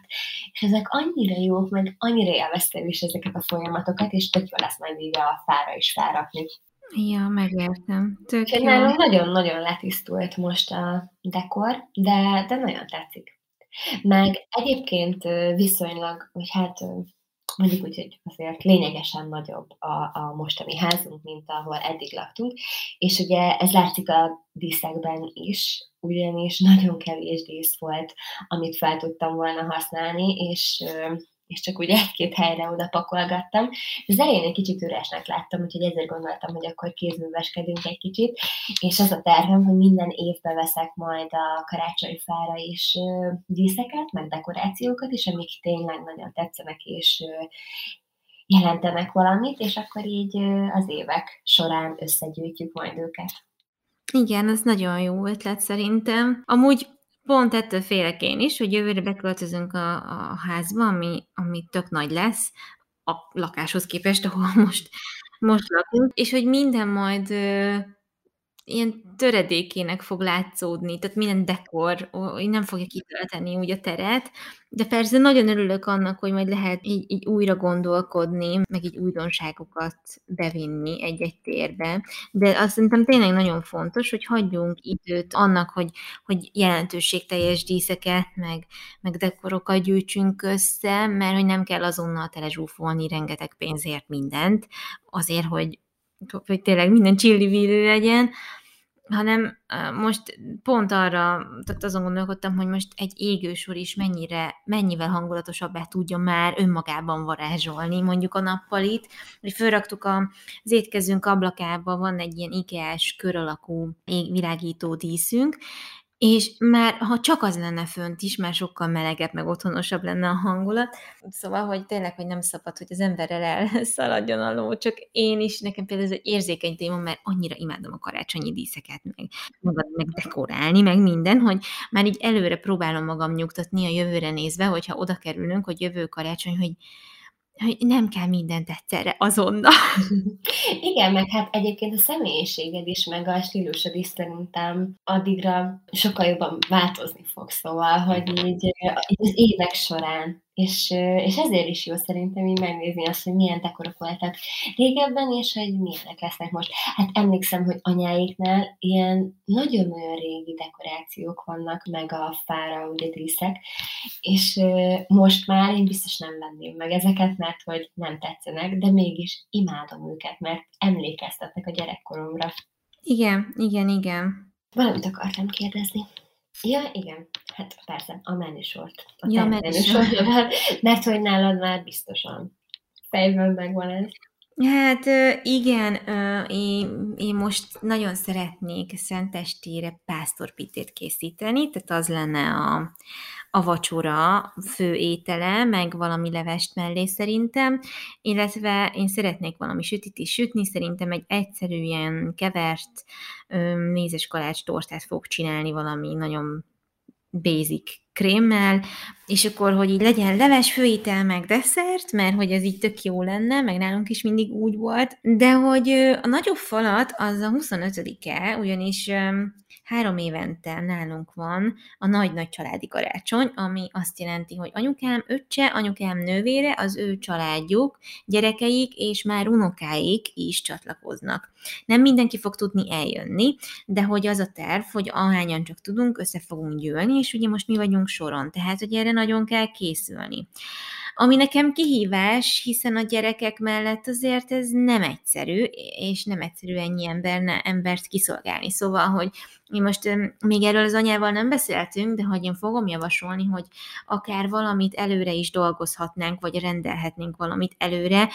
és ezek annyira jók, meg annyira élveztem is ezeket a folyamatokat, és tök jó lesz majd így a fára is felrakni. Ja, megértem. Tök jó. nagyon-nagyon letisztult most a dekor, de, de nagyon tetszik. Meg egyébként viszonylag, hogy hát mondjuk úgy, hogy azért lényegesen nagyobb a, a mostani házunk, mint ahol eddig laktunk, és ugye ez látszik a díszekben is, ugyanis nagyon kevés dísz volt, amit fel tudtam volna használni, és és csak úgy egy-két helyre oda pakolgattam. Az elején egy kicsit üresnek láttam, úgyhogy ezért gondoltam, hogy akkor kézműveskedünk egy kicsit, és az a tervem, hogy minden évben veszek majd a karácsonyfára is díszeket, meg dekorációkat is, amik tényleg nagyon tetszenek, és jelentenek valamit, és akkor így az évek során összegyűjtjük majd őket. Igen, ez nagyon jó ötlet szerintem. Amúgy Pont ettől félek én is, hogy jövőre beköltözünk a, a házba, ami, ami tök nagy lesz, a lakáshoz képest, ahol most, most lakunk, és hogy minden majd ilyen töredékének fog látszódni, tehát minden dekor nem fogja kitölteni úgy a teret, de persze nagyon örülök annak, hogy majd lehet így, így újra gondolkodni, meg így újdonságokat bevinni egy-egy térbe, de azt szerintem tényleg nagyon fontos, hogy hagyjunk időt annak, hogy, hogy jelentőségteljes díszeket, meg, meg dekorokat gyűjtsünk össze, mert hogy nem kell azonnal telezsúfolni rengeteg pénzért mindent, azért, hogy hogy tényleg minden csilli legyen, hanem most pont arra, tehát azon gondolkodtam, hogy most egy égősor is mennyire, mennyivel hangulatosabbá tudja már önmagában varázsolni, mondjuk a nappalit, hogy fölraktuk az étkezünk ablakába, van egy ilyen IKEA-s kör alakú világító díszünk, és már ha csak az lenne fönt is, már sokkal melegebb, meg otthonosabb lenne a hangulat. Szóval, hogy tényleg, hogy nem szabad, hogy az emberrel elszaladjon a ló, csak én is, nekem például ez egy érzékeny téma, mert annyira imádom a karácsonyi díszeket, meg magad meg dekorálni, meg minden, hogy már így előre próbálom magam nyugtatni a jövőre nézve, hogyha oda kerülünk, hogy jövő karácsony, hogy hogy nem kell mindent egyszerre azonnal. <laughs> Igen, meg hát egyébként a személyiséged is, meg a stílusod is szerintem addigra sokkal jobban változni fog, szóval, hogy így, így az évek során és, és ezért is jó szerintem így megnézni azt, hogy milyen dekorok voltak régebben, és hogy milyenek lesznek most. Hát emlékszem, hogy anyáiknál ilyen nagyon-nagyon régi dekorációk vannak, meg a fára ugye díszek, és most már én biztos nem venném meg ezeket, mert hogy nem tetszenek, de mégis imádom őket, mert emlékeztetnek a gyerekkoromra. Igen, igen, igen. Valamit akartam kérdezni. Ja, igen. Hát persze, a menüsort. A ja, menüsort. Mert hogy nálad már biztosan fejből megvan ez. Hát igen, én, én most nagyon szeretnék szentestére pásztorpitét készíteni, tehát az lenne a, a vacsora fő étele, meg valami levest mellé szerintem, illetve én szeretnék valami sütit is sütni, szerintem egy egyszerűen kevert mézes kalács tortát fog csinálni valami nagyon basic krémmel, és akkor, hogy így legyen leves, főétel, meg desszert, mert hogy ez így tök jó lenne, meg nálunk is mindig úgy volt, de hogy a nagyobb falat az a 25-e, ugyanis három évente nálunk van a nagy-nagy családi karácsony, ami azt jelenti, hogy anyukám öccse, anyukám nővére, az ő családjuk, gyerekeik és már unokáik is csatlakoznak. Nem mindenki fog tudni eljönni, de hogy az a terv, hogy ahányan csak tudunk, össze fogunk gyűlni, és ugye most mi vagyunk soron, tehát hogy erre nagyon kell készülni. Ami nekem kihívás, hiszen a gyerekek mellett azért ez nem egyszerű, és nem egyszerű ennyi emberne, embert kiszolgálni. Szóval, hogy mi most még erről az anyával nem beszéltünk, de hogy én fogom javasolni, hogy akár valamit előre is dolgozhatnánk, vagy rendelhetnénk valamit előre,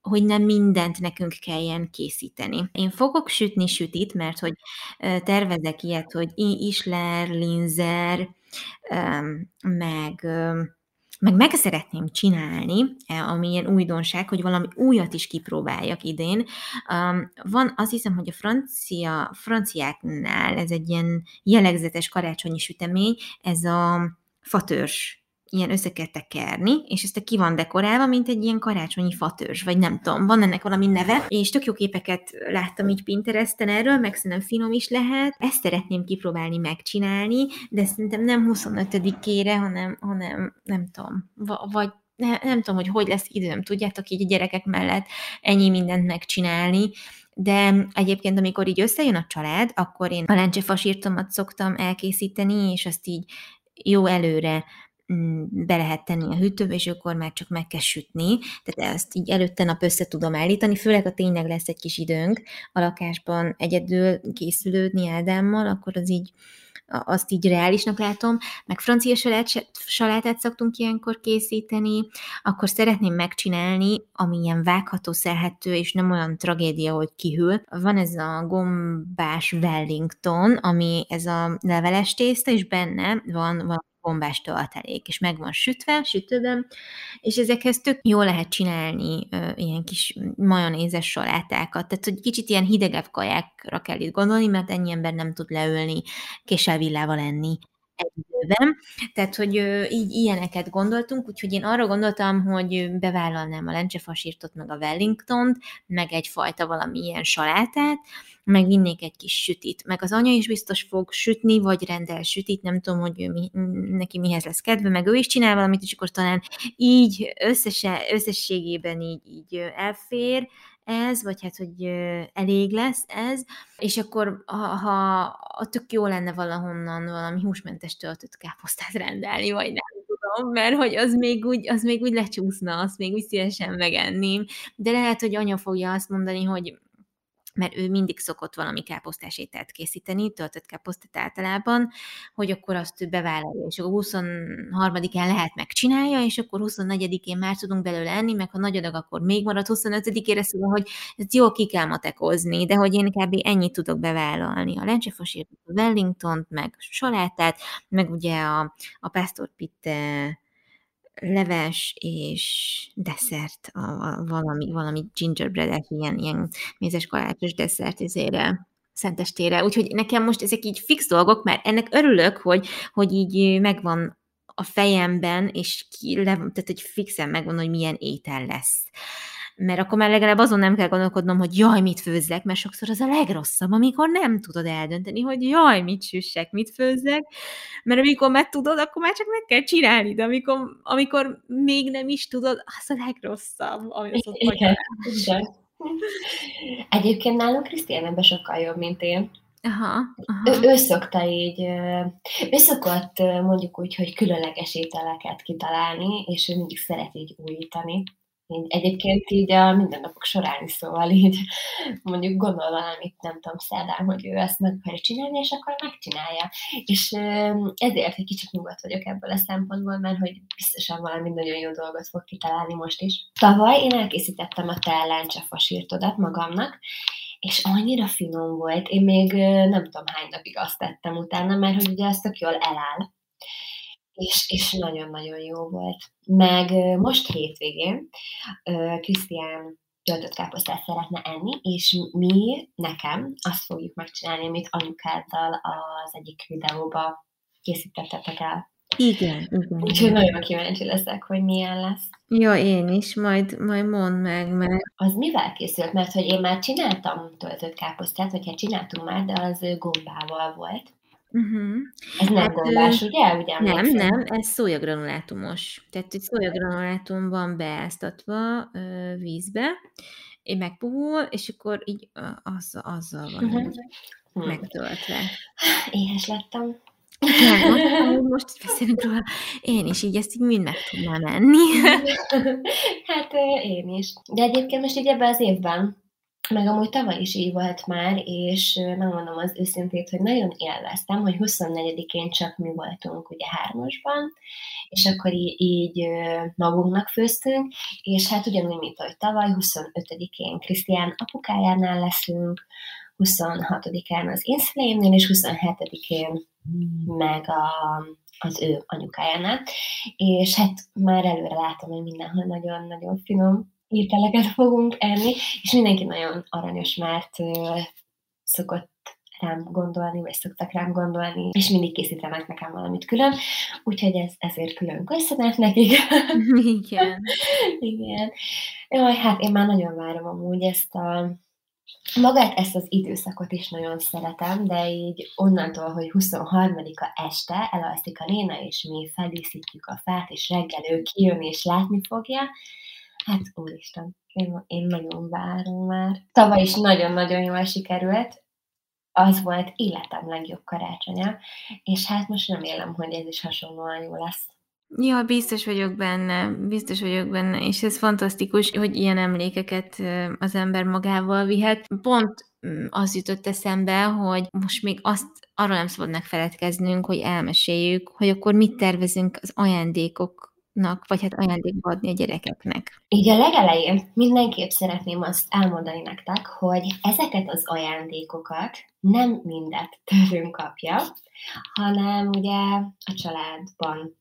hogy nem mindent nekünk kelljen készíteni. Én fogok sütni sütit, mert hogy tervezek ilyet, hogy isler, linzer, meg meg meg szeretném csinálni, e, ami ilyen újdonság, hogy valami újat is kipróbáljak idén. van, azt hiszem, hogy a francia, franciáknál ez egy ilyen jellegzetes karácsonyi sütemény, ez a fatörs ilyen össze kell tekerni, és ezt ki van dekorálva, mint egy ilyen karácsonyi fatörzs, vagy nem tudom, van ennek valami neve, és tök jó képeket láttam így Pinteresten erről, meg szerintem finom is lehet. Ezt szeretném kipróbálni, megcsinálni, de szerintem nem 25-ére, hanem, hanem nem tudom, vagy ne, nem tudom, hogy hogy lesz időm, tudjátok így a gyerekek mellett ennyi mindent megcsinálni, de egyébként, amikor így összejön a család, akkor én a lencsefasírtomat szoktam elkészíteni, és azt így jó előre be lehet tenni a hűtőbe, és akkor már csak meg kell sütni. Tehát ezt így előtte nap össze tudom állítani, főleg ha tényleg lesz egy kis időnk a lakásban egyedül készülődni Ádámmal, akkor az így azt így reálisnak látom, meg francia salát, salátát szoktunk ilyenkor készíteni, akkor szeretném megcsinálni, ami ilyen vágható, szelhető, és nem olyan tragédia, hogy kihűl. Van ez a gombás Wellington, ami ez a leveles tészta, és benne van, van bombás töltelék, és meg van sütve, sütőben, és ezekhez tök jól lehet csinálni ö, ilyen kis majonézes salátákat, tehát hogy kicsit ilyen hidegebb kajákra kell itt gondolni, mert ennyi ember nem tud leülni késsel villával enni egy időben. Tehát, hogy így ilyeneket gondoltunk, úgyhogy én arra gondoltam, hogy bevállalnám a lencsefasírtot, meg a Wellingtont, meg egyfajta valami ilyen salátát, meg vinnék egy kis sütit. Meg az anya is biztos fog sütni, vagy rendel sütit, nem tudom, hogy ő mi, neki mihez lesz kedve, meg ő is csinál valamit, és akkor talán így összese, összességében így, így elfér, ez, vagy hát, hogy elég lesz ez, és akkor ha, ha tök jó lenne valahonnan valami húsmentes töltött káposztát rendelni, vagy nem tudom, mert hogy az még úgy, az még úgy lecsúszna, azt még úgy szívesen megenném, de lehet, hogy anya fogja azt mondani, hogy mert ő mindig szokott valami káposztás ételt készíteni, töltött káposztát általában, hogy akkor azt ő bevállalja, és akkor 23-án lehet megcsinálja, és akkor 24-én már tudunk belőle enni, meg ha nagy adag, akkor még marad 25-ére, szóval, hogy ezt jól ki kell matekozni, de hogy én kb. ennyit tudok bevállalni. A lencsefosírt, a Wellington-t, meg salátát, meg ugye a, a pastor pitte leves és desszert, a, a, valami, valami gingerbread ilyen, ilyen mézes kalácsos desszert ezére szentestére. Úgyhogy nekem most ezek így fix dolgok, mert ennek örülök, hogy, hogy így megvan a fejemben, és ki, le, tehát hogy fixen megvan, hogy milyen étel lesz mert akkor már legalább azon nem kell gondolkodnom, hogy jaj, mit főzzek, mert sokszor az a legrosszabb, amikor nem tudod eldönteni, hogy jaj, mit süssek, mit főzzek, mert amikor meg tudod, akkor már csak meg kell csinálni, de amikor, amikor még nem is tudod, az a legrosszabb, ami az ott igen. Egyébként nálunk Krisztián ebben sokkal jobb, mint én. Aha, aha. Ő, ő szokta így, ő szokott mondjuk úgy, hogy különleges ételeket kitalálni, és ő mindig szeret így újítani. Így, egyébként így a mindennapok során is, szóval így mondjuk gondol valamit, nem tudom, szerdán, hogy ő ezt meg akarja csinálni, és akkor megcsinálja. És ezért egy kicsit nyugodt vagyok ebből a szempontból, mert hogy biztosan valami nagyon jó dolgot fog kitalálni most is. Tavaly én elkészítettem a te lencsefasírtodat magamnak, és annyira finom volt, én még nem tudom hány napig azt tettem utána, mert hogy ugye ez tök jól eláll és, és nagyon-nagyon jó volt. Meg most hétvégén Krisztián töltött káposztát szeretne enni, és mi, nekem azt fogjuk megcsinálni, amit anyukáddal az egyik videóba készítettetek el. Igen, igen. Úgyhogy nagyon kíváncsi leszek, hogy milyen lesz. Jó, én is, majd, majd mondd meg, mert... Az mivel készült? Mert hogy én már csináltam töltött káposztát, vagy hát csináltunk már, de az gombával volt. Uh-huh. Ez nem hát, gombás, ugye? ugye nem, nem, ez szójagranulátumos. Tehát egy szójagranulátum van beáztatva ö, vízbe, megpuhul, és akkor így az, azzal van uh-huh. megtöltve. Éhes lettem. Igen, <laughs> most beszélünk róla. Én is így ezt így mind meg tudnám enni. <laughs> hát én is. De egyébként most így ebben az évben meg amúgy tavaly is így volt már, és megmondom az őszintét, hogy nagyon élveztem, hogy 24-én csak mi voltunk ugye hármasban, és akkor így, így magunknak főztünk, és hát ugyanúgy, mint ahogy tavaly, 25-én Krisztián apukájánál leszünk, 26-án az én szüleimnél, és 27-én meg a, az ő anyukájánál, és hát már előre látom, hogy mindenhol nagyon-nagyon finom ételeket fogunk enni, és mindenki nagyon aranyos, mert szokott rám gondolni, vagy szoktak rám gondolni, és mindig készítenek nekem valamit külön, úgyhogy ez, ezért külön köszönet nekik. <laughs> Igen. <laughs> Igen. Jaj, hát én már nagyon várom amúgy ezt a Magát ezt az időszakot is nagyon szeretem, de így onnantól, hogy 23-a este elalszik a néna, és mi feldíszítjük a fát, és reggel ő kijön és látni fogja, Hát úristen, én, én nagyon várom már. Tavaly is nagyon-nagyon jól sikerült, az volt életem legjobb karácsonya, és hát most nem élem, hogy ez is hasonlóan jó lesz. Ja, biztos vagyok benne, biztos vagyok benne, és ez fantasztikus, hogy ilyen emlékeket az ember magával vihet. Pont mm, az jutott eszembe, hogy most még azt arról nem szabad megfeledkeznünk, hogy elmeséljük, hogy akkor mit tervezünk az ajándékok nak, vagy hát ajándékba adni a gyerekeknek. Így a legelején mindenképp szeretném azt elmondani nektek, hogy ezeket az ajándékokat nem mindet tőlünk kapja, hanem ugye a családban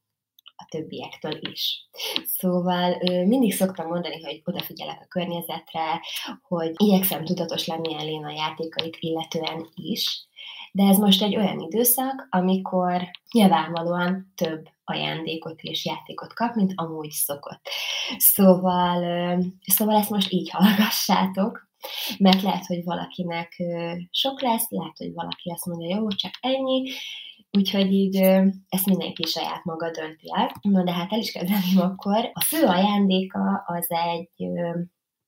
a többiektől is. Szóval mindig szoktam mondani, hogy odafigyelek a környezetre, hogy igyekszem tudatos lenni elén a játékait illetően is, de ez most egy olyan időszak, amikor nyilvánvalóan több ajándékot és játékot kap, mint amúgy szokott. Szóval, szóval ezt most így hallgassátok, mert lehet, hogy valakinek sok lesz, lehet, hogy valaki azt mondja, jó, csak ennyi, úgyhogy így ezt mindenki saját maga dönti el. Na de hát el is kezdeném akkor. A fő ajándéka az egy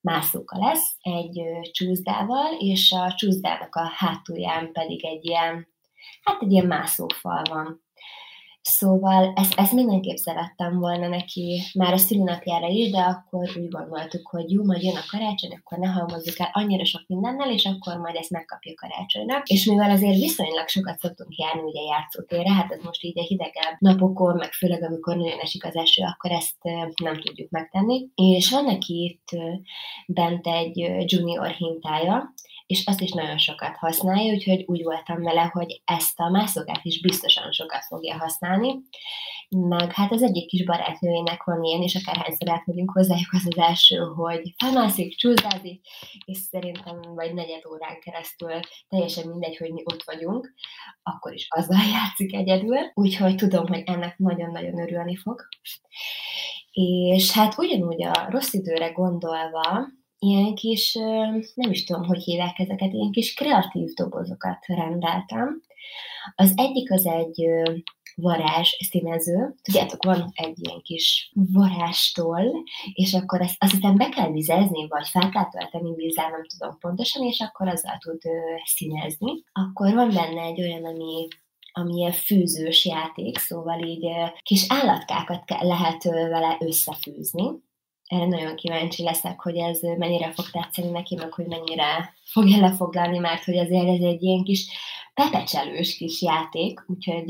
mászóka lesz, egy csúszdával, és a csúszdának a hátulján pedig egy ilyen, hát egy ilyen mászófal van Szóval ezt, ezt mindenképp szerettem volna neki már a szülinapjára is, de akkor úgy gondoltuk, hogy jó, majd jön a karácsony, akkor ne halmozzuk el annyira sok mindennel, és akkor majd ezt megkapja karácsonyra. És mivel azért viszonylag sokat szoktunk járni ugye játszótérre, hát ez most így a hidegebb napokon, meg főleg amikor nagyon esik az eső, akkor ezt nem tudjuk megtenni. És van neki itt bent egy junior hintája, és azt is nagyon sokat használja, úgyhogy úgy voltam vele, hogy ezt a mászokát is biztosan sokat fogja használni. Meg hát az egyik kis barátnőjének van ilyen, és akárhányszor átmegyünk hozzájuk, az az első, hogy felmászik, csúszázik, és szerintem vagy negyed órán keresztül teljesen mindegy, hogy mi ott vagyunk, akkor is azzal <laughs> játszik egyedül, úgyhogy tudom, hogy ennek nagyon-nagyon örülni fog. És hát ugyanúgy a rossz időre gondolva, ilyen kis, nem is tudom, hogy hívják ezeket, ilyen kis kreatív dobozokat rendeltem. Az egyik az egy varázs színező. Tudjátok, van egy ilyen kis varázstól, és akkor ezt azt hiszem be kell vizezni, vagy fel kell tölteni vízzel, nem tudom pontosan, és akkor azzal tud színezni. Akkor van benne egy olyan, ami ami ilyen fűzős játék, szóval így kis állatkákat lehet vele összefűzni, erre nagyon kíváncsi leszek, hogy ez mennyire fog tetszeni neki, meg hogy mennyire fogja lefoglalni, mert hogy azért ez egy ilyen kis pepecselős kis játék, úgyhogy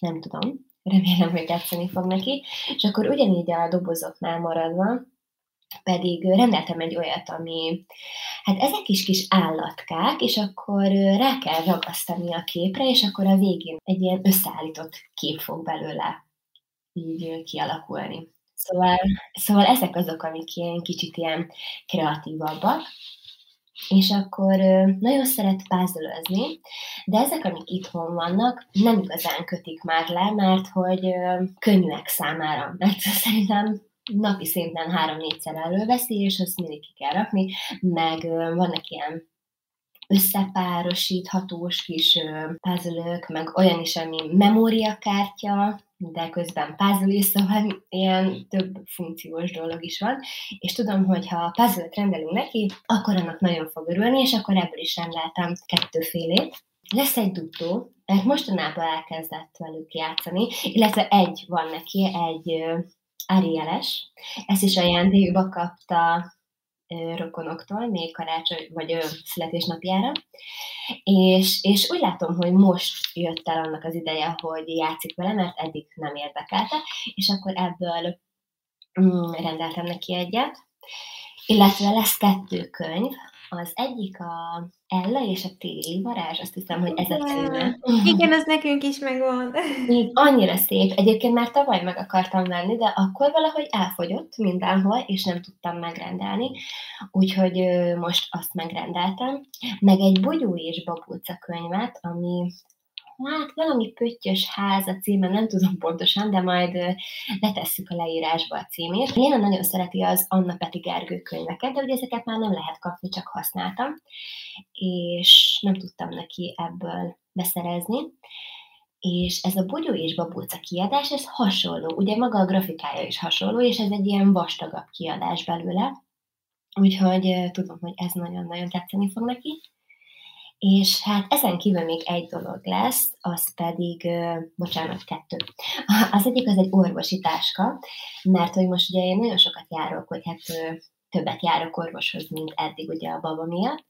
nem tudom, remélem, hogy tetszeni fog neki. És akkor ugyanígy a dobozoknál maradva, pedig rendeltem egy olyat, ami, hát ezek is kis állatkák, és akkor rá kell ragasztani a képre, és akkor a végén egy ilyen összeállított kép fog belőle így kialakulni. Szóval, szóval ezek azok, amik ilyen kicsit ilyen kreatívabbak, és akkor nagyon szeret pázolözni, de ezek, amik itthon vannak, nem igazán kötik már le, mert hogy könnyűek számára. Mert <laughs> szerintem napi szinten három-négyszer előveszi, és azt mindig ki kell rakni, meg vannak ilyen összepárosíthatós kis puzzle meg olyan is, ami memóriakártya, de közben puzzle is, szóval ilyen több funkciós dolog is van, és tudom, hogy ha puzzle rendelünk neki, akkor annak nagyon fog örülni, és akkor ebből is rendeltem kettőfélét. Lesz egy dutó, mert mostanában elkezdett velük játszani, illetve egy van neki, egy Arieles. Ezt is ajándékba kapta rokonoktól, még karácsony vagy ö, születésnapjára, és, és úgy látom, hogy most jött el annak az ideje, hogy játszik vele, mert eddig nem érdekelte, és akkor ebből mm, rendeltem neki egyet, illetve lesz kettő könyv, az egyik a Ella és a téli varázs, azt hiszem, hogy ez a címe. Igen, az nekünk is megvan. Még annyira szép. Egyébként már tavaly meg akartam venni, de akkor valahogy elfogyott mindenhol, és nem tudtam megrendelni. Úgyhogy most azt megrendeltem. Meg egy Bogyó és Babulca könyvet, ami hát valami pöttyös ház a címe, nem tudom pontosan, de majd letesszük a leírásba a címét. Léna nagyon szereti az Anna Peti Gergő könyveket, de ugye ezeket már nem lehet kapni, csak használtam, és nem tudtam neki ebből beszerezni. És ez a Bogyó és Babulca kiadás, ez hasonló, ugye maga a grafikája is hasonló, és ez egy ilyen vastagabb kiadás belőle, úgyhogy tudom, hogy ez nagyon-nagyon tetszeni fog neki. És hát ezen kívül még egy dolog lesz, az pedig, bocsánat, kettő. <laughs> Az egyik az egy orvosi táska, mert hogy most ugye én nagyon sokat járok, hogy hát többet járok orvoshoz, mint eddig ugye a baba miatt,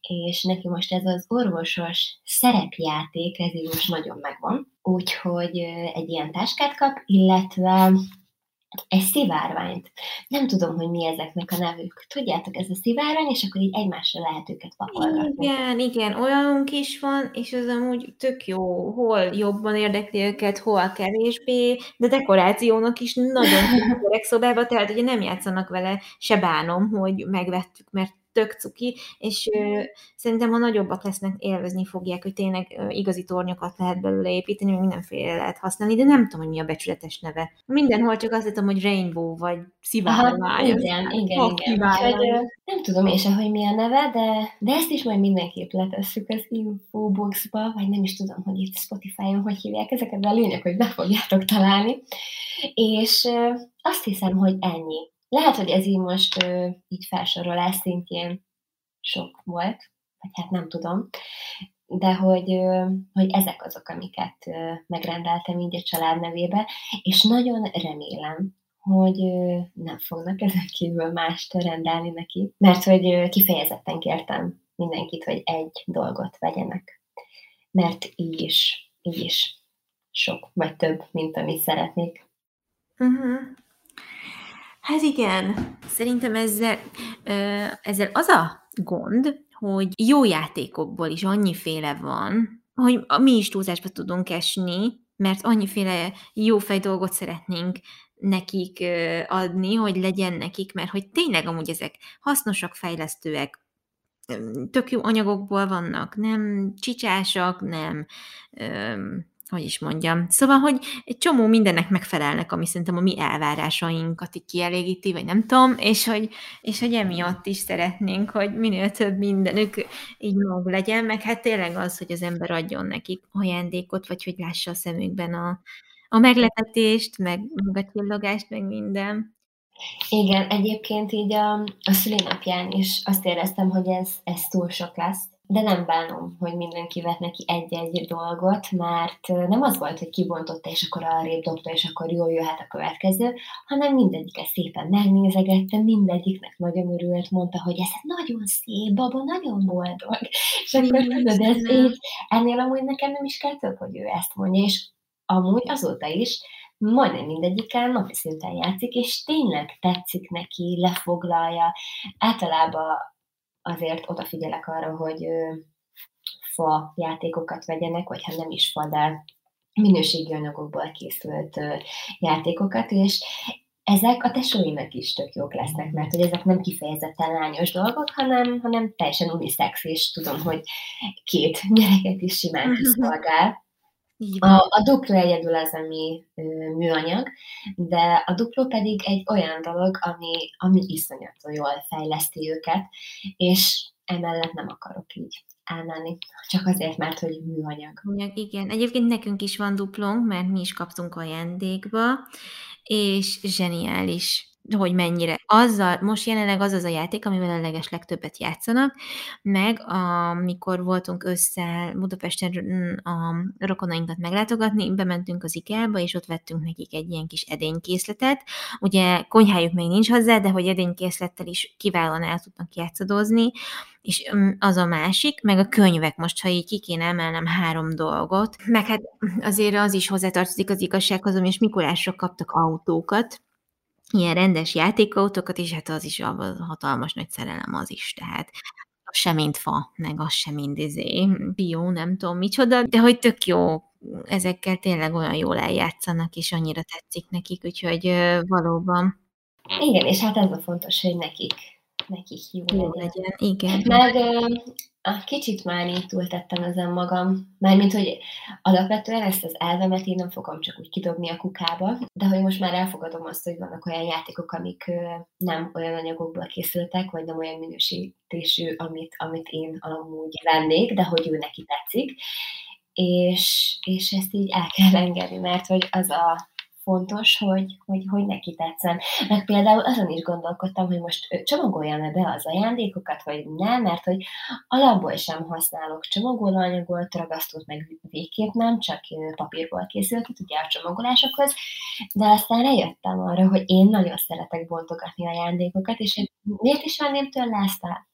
és neki most ez az orvosos szerepjáték, ez így most nagyon megvan, úgyhogy egy ilyen táskát kap, illetve egy szivárványt. Nem tudom, hogy mi ezeknek a nevük. Tudjátok, ez a szivárvány, és akkor így egymásra lehet őket pakolgatni. Igen, igen, olyanunk is van, és az amúgy tök jó, hol jobban érdekli őket, hol kevésbé, de dekorációnak is nagyon <laughs> jó szobába, tehát ugye nem játszanak vele, se bánom, hogy megvettük, mert tök cuki, és szerintem a nagyobbak lesznek, élvezni fogják, hogy tényleg igazi tornyokat lehet belőle építeni, mindenféle lehet használni, de nem tudom, hogy mi a becsületes neve. Mindenhol csak azt tudom, hogy Rainbow, vagy szivárvány. Igen, igen, igen. igen. Úgyhogy, nem tudom én sem, hogy mi a neve, de, de ezt is majd mindenképp letesszük az infoboxba, vagy nem is tudom, hogy itt Spotify-on hogy hívják ezeket, de a lényeg, hogy be fogjátok találni. És azt hiszem, hogy ennyi. Lehet, hogy ez így most ö, így felsorolás szintjén sok volt, vagy hát nem tudom. de hogy, hogy ezek azok, amiket megrendeltem így a család nevébe, és nagyon remélem, hogy nem fognak ezek kívül mást rendelni neki, mert hogy kifejezetten kértem mindenkit, hogy egy dolgot vegyenek. Mert így is, így is sok, vagy több, mint amit szeretnék. Uh-huh. Hát igen, szerintem ezzel, ezzel az a gond, hogy jó játékokból is annyiféle van, hogy mi is túlzásba tudunk esni, mert annyiféle jófej dolgot szeretnénk nekik adni, hogy legyen nekik, mert hogy tényleg amúgy ezek hasznosak, fejlesztőek, tök jó anyagokból vannak, nem csicsásak, nem hogy is mondjam. Szóval, hogy egy csomó mindennek megfelelnek, ami szerintem a mi elvárásainkat így kielégíti, vagy nem tudom, és hogy, és hogy emiatt is szeretnénk, hogy minél több mindenük így mag legyen, meg hát tényleg az, hogy az ember adjon nekik ajándékot, vagy hogy lássa a szemükben a, a meglepetést, meg, meg a csillogást, meg minden. Igen, egyébként így a, a szülinapján is azt éreztem, hogy ez, ez túl sok lesz, de nem bánom, hogy mindenki vett neki egy-egy dolgot, mert nem az volt, hogy kibontotta, és akkor arrébb dobta, és akkor jól jöhet a következő, hanem mindegyiket szépen megnézegette, mindegyiknek nagyon örült, mondta, hogy ez nagyon szép, baba, nagyon boldog. És akkor tudod, ez így, ennél amúgy nekem nem is kell több, hogy ő ezt mondja, és amúgy azóta is majdnem mindegyikkel napi szinten játszik, és tényleg tetszik neki, lefoglalja. Általában azért odafigyelek arra, hogy fa játékokat vegyenek, vagy ha nem is fa, de minőségi anyagokból készült játékokat, és ezek a tesóinak is tök jók lesznek, mert hogy ezek nem kifejezetten lányos dolgok, hanem, hanem teljesen unisex, és tudom, hogy két gyereket is simán kiszolgál. A, a dupló egyedül az, ami ö, műanyag, de a dupló pedig egy olyan dolog, ami, ami iszonyatosan jól fejleszti őket, és emellett nem akarok így elmenni, csak azért, mert hogy műanyag. Igen, egyébként nekünk is van duplónk, mert mi is kaptunk ajándékba, és zseniális hogy mennyire. Azzal, most jelenleg az az a játék, amivel a leges legtöbbet játszanak, meg amikor voltunk össze Budapesten mm, a rokonainkat meglátogatni, bementünk az IKEA-ba, és ott vettünk nekik egy ilyen kis edénykészletet. Ugye konyhájuk még nincs hozzá, de hogy edénykészlettel is kiválóan el tudnak játszadozni, és mm, az a másik, meg a könyvek most, ha így ki kéne emelnem három dolgot, meg hát azért az is hozzátartozik az igazsághoz, és Mikulásra kaptak autókat, ilyen rendes játékautókat, és hát az is a hatalmas nagy szerelem az is, tehát az sem mint fa, meg az sem mind izé, bio, nem tudom micsoda, de hogy tök jó, ezekkel tényleg olyan jól eljátszanak, és annyira tetszik nekik, úgyhogy valóban. Igen, és hát ez a fontos, hogy nekik, nekik jó, jó legyen. legyen. Igen. Meg kicsit már így túltettem ezen magam, mármint, hogy alapvetően ezt az elvemet én nem fogom csak úgy kidobni a kukába, de hogy most már elfogadom azt, hogy vannak olyan játékok, amik nem olyan anyagokból készültek, vagy nem olyan minősítésű, amit, amit én amúgy vennék, de hogy ő neki tetszik, és, és ezt így el kell engedni, mert hogy az a fontos, hogy, hogy, hogy neki tetszen. Meg például azon is gondolkodtam, hogy most csomagoljam-e be az ajándékokat, vagy nem, mert hogy alapból sem használok csomagolóanyagot, ragasztót meg végképp nem, csak papírból készült, ugye a csomagolásokhoz, de aztán rájöttem arra, hogy én nagyon szeretek bontogatni ajándékokat, és miért is venném tőle ezt el?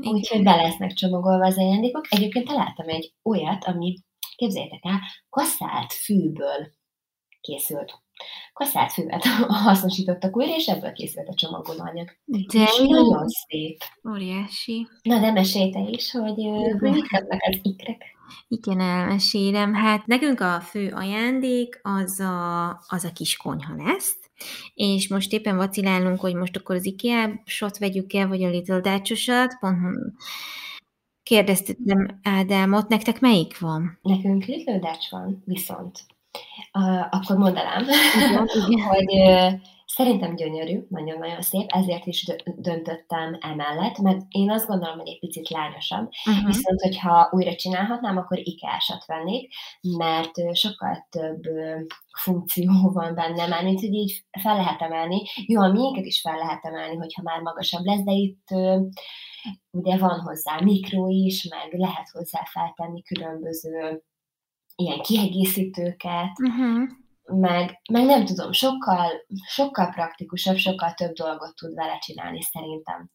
Úgyhogy be lesznek csomagolva az ajándékok. Egyébként találtam egy olyat, ami képzeljétek el, kasszált fűből készült. Kaszált füvet <laughs> hasznosítottak újra, és ebből készült a csomagolóanyag. De és nagyon szép. Óriási. Na, de mesélj te is, hogy mit kapnak az ikrek. Igen, elmesélem. Hát nekünk a fő ajándék az a, az a kis konyha lesz, és most éppen vacilálunk, hogy most akkor az IKEA-sot vegyük el, vagy a Little Dutch-osat, pont kérdeztem Ádámot, nektek melyik van? Nekünk Little Dutch van, viszont akkor mondanám, <laughs> hogy Szerintem gyönyörű, nagyon-nagyon szép, ezért is döntöttem emellett, mert én azt gondolom, hogy egy picit lányosabb, uh-huh. viszont hogyha újra csinálhatnám, akkor ikásat vennék, mert sokkal több funkció <laughs> van benne, már mint hogy így fel lehet emelni. Jó, a miénket is fel lehet emelni, hogyha már magasabb lesz, de itt ugye van hozzá mikro is, meg lehet hozzá feltenni különböző ilyen kiegészítőket, uh-huh meg, meg nem tudom, sokkal, sokkal praktikusabb, sokkal több dolgot tud vele csinálni szerintem.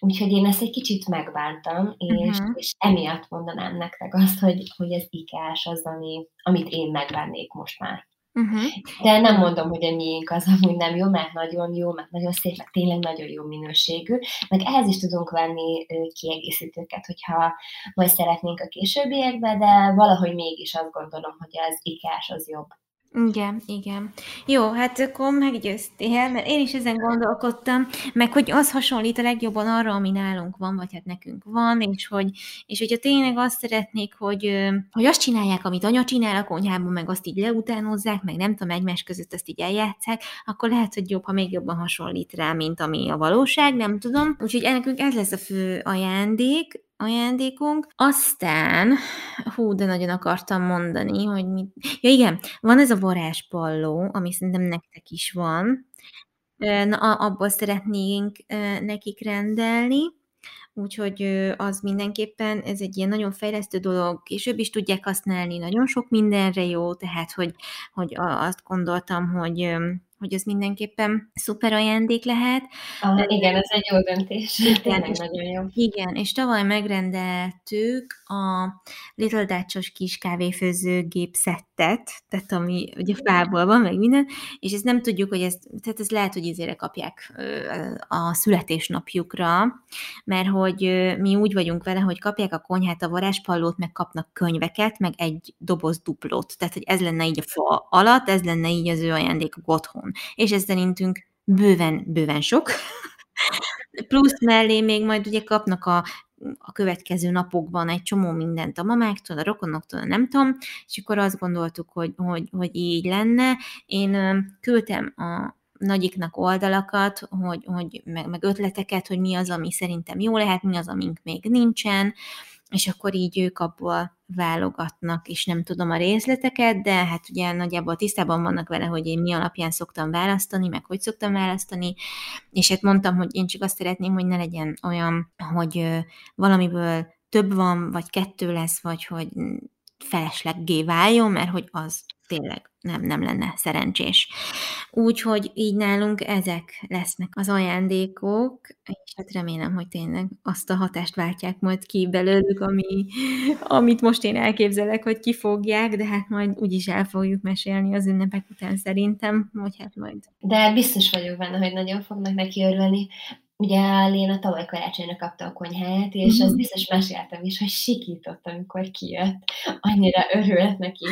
Úgyhogy én ezt egy kicsit megbántam, és, uh-huh. és emiatt mondanám nektek azt, hogy, hogy ez ikás az, ami, amit én megvennék most már. Uh-huh. De nem mondom, hogy a miénk az amúgy nem jó, mert nagyon jó, mert nagyon szép, mert tényleg nagyon jó minőségű, meg ehhez is tudunk venni kiegészítőket, hogyha majd szeretnénk a későbbiekben, de valahogy mégis azt gondolom, hogy az ikás az jobb. Igen, igen. Jó, hát akkor meggyőztél, mert én is ezen gondolkodtam, meg hogy az hasonlít a legjobban arra, ami nálunk van, vagy hát nekünk van, és hogy, és hogyha tényleg azt szeretnék, hogy, hogy azt csinálják, amit anya csinál a konyhában, meg azt így leutánozzák, meg nem tudom, egymás között azt így eljátszák, akkor lehet, hogy jobb, ha még jobban hasonlít rá, mint ami a valóság, nem tudom. Úgyhogy nekünk ez lesz a fő ajándék, ajándékunk. Aztán, hú, de nagyon akartam mondani, hogy mit... Ja igen, van ez a varázspalló, ami szerintem nektek is van. Na, abból szeretnénk nekik rendelni, úgyhogy az mindenképpen, ez egy ilyen nagyon fejlesztő dolog, később is tudják használni, nagyon sok mindenre jó, tehát, hogy, hogy azt gondoltam, hogy hogy ez mindenképpen szuper ajándék lehet. Ah, igen, ez egy jó döntés. Igen, <laughs> és, nagyon jó. Igen, és tavaly megrendeltük a Little Dutch-os kis kávéfőzőgép szettet, tehát ami ugye fából van, meg minden, és ezt nem tudjuk, hogy ez, tehát ez lehet, hogy izére kapják a születésnapjukra, mert hogy mi úgy vagyunk vele, hogy kapják a konyhát, a varázspallót, meg kapnak könyveket, meg egy doboz duplót. Tehát, hogy ez lenne így a fa alatt, ez lenne így az ő ajándékuk otthon és ez szerintünk bőven, bőven sok. <laughs> Plusz mellé még majd ugye kapnak a a következő napokban egy csomó mindent a mamáktól, a rokonoktól, nem tudom, és akkor azt gondoltuk, hogy, hogy, hogy így lenne. Én küldtem a nagyiknak oldalakat, hogy, hogy meg, meg ötleteket, hogy mi az, ami szerintem jó lehet, mi az, amink még nincsen, és akkor így ők abból válogatnak, és nem tudom a részleteket, de hát ugye nagyjából tisztában vannak vele, hogy én mi alapján szoktam választani, meg hogy szoktam választani, és hát mondtam, hogy én csak azt szeretném, hogy ne legyen olyan, hogy valamiből több van, vagy kettő lesz, vagy hogy felesleggé váljon, mert hogy az tényleg nem, nem lenne szerencsés. Úgyhogy így nálunk ezek lesznek az ajándékok, és hát remélem, hogy tényleg azt a hatást váltják majd ki belőlük, ami, amit most én elképzelek, hogy kifogják, de hát majd úgyis el fogjuk mesélni az ünnepek után szerintem, hogy hát majd. De biztos vagyok benne, hogy nagyon fognak neki örülni ugye Léna tavaly karácsonyra kapta a konyháját, és mm-hmm. az biztos meséltem is, hogy sikított, amikor kijött. Annyira örült neki.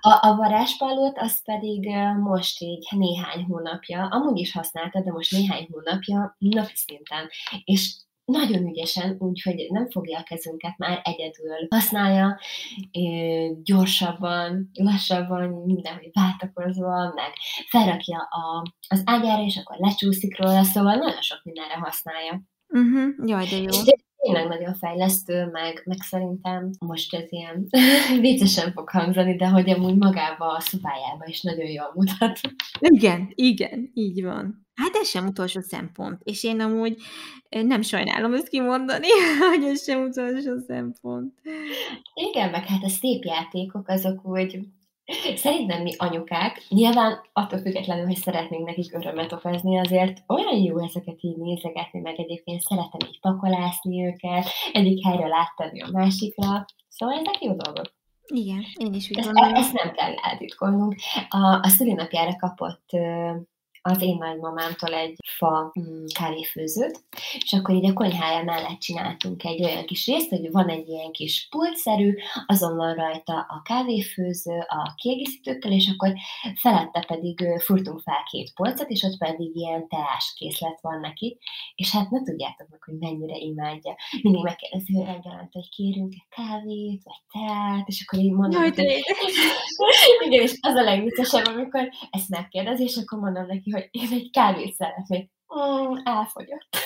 a, a varázspallót az pedig most így néhány hónapja, amúgy is használta, de most néhány hónapja napi szinten. És nagyon ügyesen, úgyhogy nem fogja a kezünket már egyedül. Használja gyorsabban, lassabban, mindenhogy váltakozva, meg felrakja a, az ágyára, és akkor lecsúszik róla, szóval nagyon sok mindenre használja. Uh-huh. Jaj, de jó. És tényleg nagyon fejlesztő, meg, meg szerintem most ez ilyen <laughs> viccesen fog hangzani, de hogy amúgy magába a szobájába is nagyon jól mutat. Igen, igen, így van. Hát ez sem utolsó szempont, és én amúgy nem sajnálom ezt kimondani, <laughs> hogy ez sem utolsó szempont. Igen, meg hát a szép játékok azok úgy Szerintem mi anyukák, nyilván attól függetlenül, hogy szeretnénk nekik örömet okozni, azért olyan jó ezeket így nézegetni, meg egyébként szeretem így pakolászni őket, egyik helyre látni a másikra, szóval ezek jó dolgok. Igen, én is úgy ezt, ezt nem kell eltitkolnunk. A, a szülinapjára kapott az én nagymamámtól egy fa mm, kávéfőzőt, és akkor így a konyhája mellett csináltunk egy olyan kis részt, hogy van egy ilyen kis pultszerű, azon van rajta a kávéfőző a kiegészítőkkel, és akkor felette pedig furtunk fel két polcot, és ott pedig ilyen teáskészlet van neki, és hát ne tudjátok meg, hogy mennyire imádja. Mindig megkérdezi, hogy reggelente, hogy kérünk egy kávét, vagy teát, és akkor így mondom, Jaj, hogy... <laughs> Igen, és az a legviccesebb, amikor ezt megkérdezi, és akkor mondom neki, hogy én egy kávét szeretnék. Mm, elfogyott.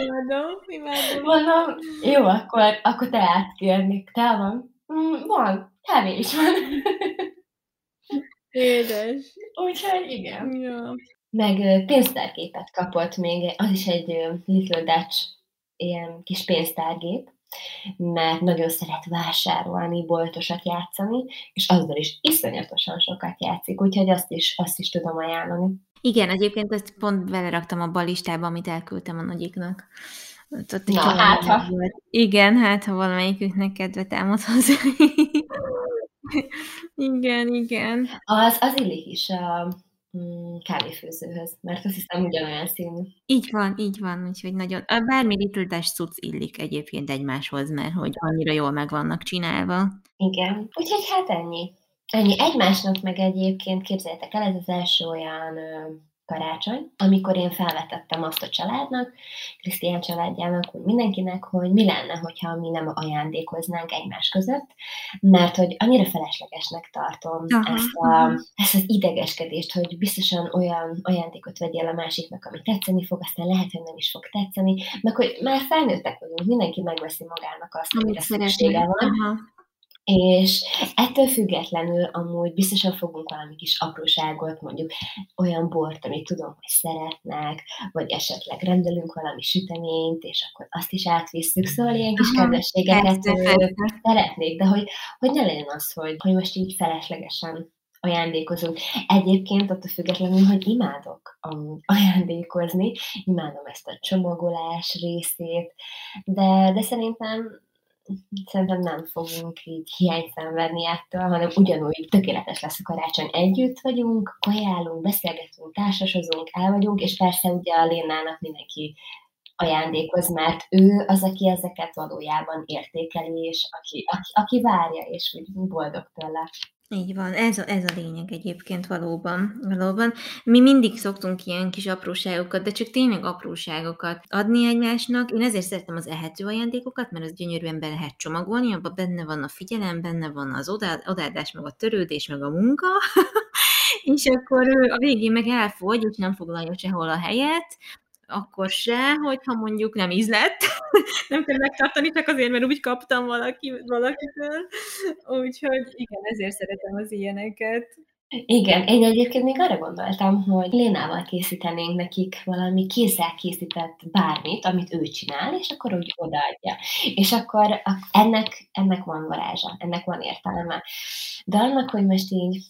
imádom, imádom. Mondom, jó, akkor, akkor te átkérnék. Te van? Mm, van, kávé is van. Édes. Úgyhogy igen. Ja. Meg pénztárgépet kapott még, az is egy Little Dutch ilyen kis pénztárgép, mert nagyon szeret vásárolni, boltosat játszani, és azzal is iszonyatosan sokat játszik, úgyhogy azt is, azt is tudom ajánlani. Igen, egyébként ezt pont beleraktam a balistába, amit elküldtem a nagyiknak. Ott Na, hát ha. Volt. Igen, hát ha valamelyiküknek kedve támad hozzá. <laughs> igen, igen. Az, az illik is a kávéfőzőhöz, mert azt hiszem ugyanolyan színű. Így van, így van, úgyhogy nagyon, bármi little cucc illik egyébként egymáshoz, mert hogy annyira jól meg vannak csinálva. Igen, úgyhogy hát ennyi. Ennyi. Egymásnak meg egyébként képzeljétek el, ez az első olyan karácsony, amikor én felvetettem azt a családnak, Krisztián családjának, hogy mindenkinek, hogy mi lenne, hogyha mi nem ajándékoznánk egymás között, mert hogy annyira feleslegesnek tartom Aha. ezt, a, ezt az idegeskedést, hogy biztosan olyan ajándékot vegyél a másiknak, ami tetszeni fog, aztán lehet, hogy nem is fog tetszeni, meg hogy már felnőttek vagyunk, mindenki megveszi magának azt, amire szüksége van. Aha. És ettől függetlenül amúgy biztosan fogunk valami kis apróságot, mondjuk olyan bort, amit tudom, hogy szeretnek, vagy esetleg rendelünk valami süteményt, és akkor azt is átvisszük, szóval ilyen kis kedvességeket szeretnék, de hogy, hogy ne legyen az, hogy, hogy most így feleslegesen ajándékozunk. Egyébként attól függetlenül, hogy imádok ajándékozni, imádom ezt a csomagolás részét, de, de szerintem szerintem nem fogunk így hiányt szenvedni ettől, hanem ugyanúgy tökéletes lesz a karácsony. Együtt vagyunk, kajálunk, beszélgetünk, társasozunk, el vagyunk, és persze ugye a Lénának mindenki ajándékoz, mert ő az, aki ezeket valójában értékeli, és aki, aki, aki várja, és úgy boldog tőle. Így van, ez a, ez a lényeg egyébként valóban, valóban. Mi mindig szoktunk ilyen kis apróságokat, de csak tényleg apróságokat adni egymásnak. Én ezért szeretem az ehető ajándékokat, mert az gyönyörűen be lehet csomagolni, abban benne van a figyelem, benne van az odaadás, meg a törődés, meg a munka, <laughs> és akkor a végén meg elfogy, és nem foglalja sehol a helyet, akkor se, hogyha mondjuk nem ízlett, <laughs> nem kell megtartani, csak azért, mert úgy kaptam valaki, valakitől. Úgyhogy igen, ezért szeretem az ilyeneket. Igen, én egyébként még arra gondoltam, hogy Lénával készítenénk nekik valami kézzel készített bármit, amit ő csinál, és akkor úgy odaadja. És akkor ennek, ennek van varázsa, ennek van értelme. De annak, hogy most így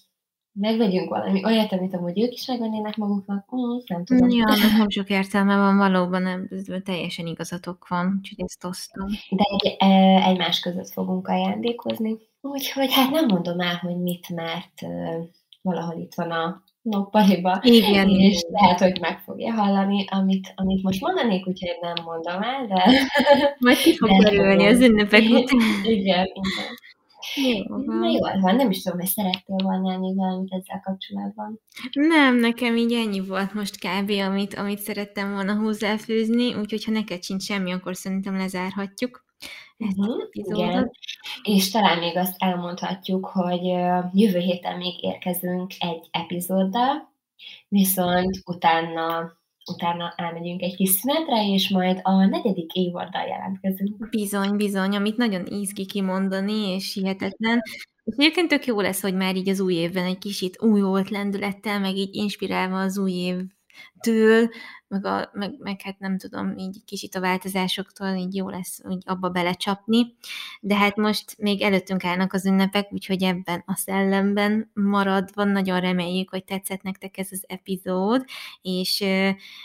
megvegyünk valami olyat, amit amúgy ők is megvennének maguknak, mm, nem tudom. Ja, nem sok értelme van, valóban nem, teljesen igazatok van, úgyhogy ezt osztom. De egy, e, egymás között fogunk ajándékozni. Úgyhogy hát nem mondom el, hogy mit, mert uh, valahol itt van a noppaliba, Igen. és lehet, hogy meg fogja hallani, amit, amit most mondanék, úgyhogy nem mondom el, de... Majd ki fog derülni az ünnepek után. Igen, igen. Jó, Na jól van, nem is tudom, hogy szerettél volna ennyi valamit ezzel kapcsolatban. Nem, nekem így ennyi volt most kb. amit, amit szerettem volna hozzáfűzni, úgyhogy ha neked sincs semmi, akkor szerintem lezárhatjuk. Uh-huh, igen. És talán még azt elmondhatjuk, hogy jövő héten még érkezünk egy epizóddal, viszont utána utána elmegyünk egy kis szünetre, és majd a negyedik évaddal jelentkezünk. Bizony, bizony, amit nagyon izgi kimondani, és hihetetlen. És egyébként tök jó lesz, hogy már így az új évben egy kicsit új volt lendülettel, meg így inspirálva az új évtől, meg, a, meg, meg hát nem tudom, így kicsit a változásoktól így jó lesz úgy abba belecsapni, de hát most még előttünk állnak az ünnepek, úgyhogy ebben a szellemben maradva nagyon reméljük, hogy tetszett nektek ez az epizód, és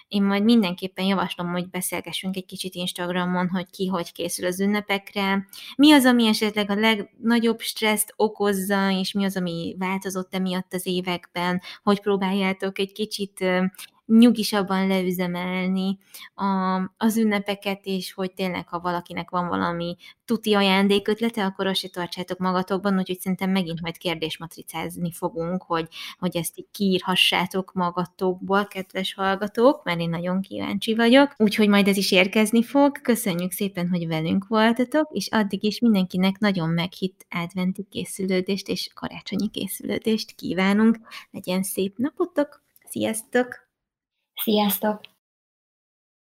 én majd mindenképpen javaslom, hogy beszélgessünk egy kicsit Instagramon, hogy ki hogy készül az ünnepekre, mi az, ami esetleg a legnagyobb stresszt okozza, és mi az, ami változott emiatt az években, hogy próbáljátok egy kicsit nyugisabban leüzemelni a, az ünnepeket, és hogy tényleg, ha valakinek van valami tuti ajándékötlete, akkor azt se tartsátok magatokban, úgyhogy szerintem megint majd kérdésmatricázni fogunk, hogy, hogy ezt így kiírhassátok magatokból, kedves hallgatók, mert én nagyon kíváncsi vagyok. Úgyhogy majd ez is érkezni fog. Köszönjük szépen, hogy velünk voltatok, és addig is mindenkinek nagyon meghitt adventi készülődést és karácsonyi készülődést kívánunk. Legyen szép napotok! Sziasztok! Sziasztok!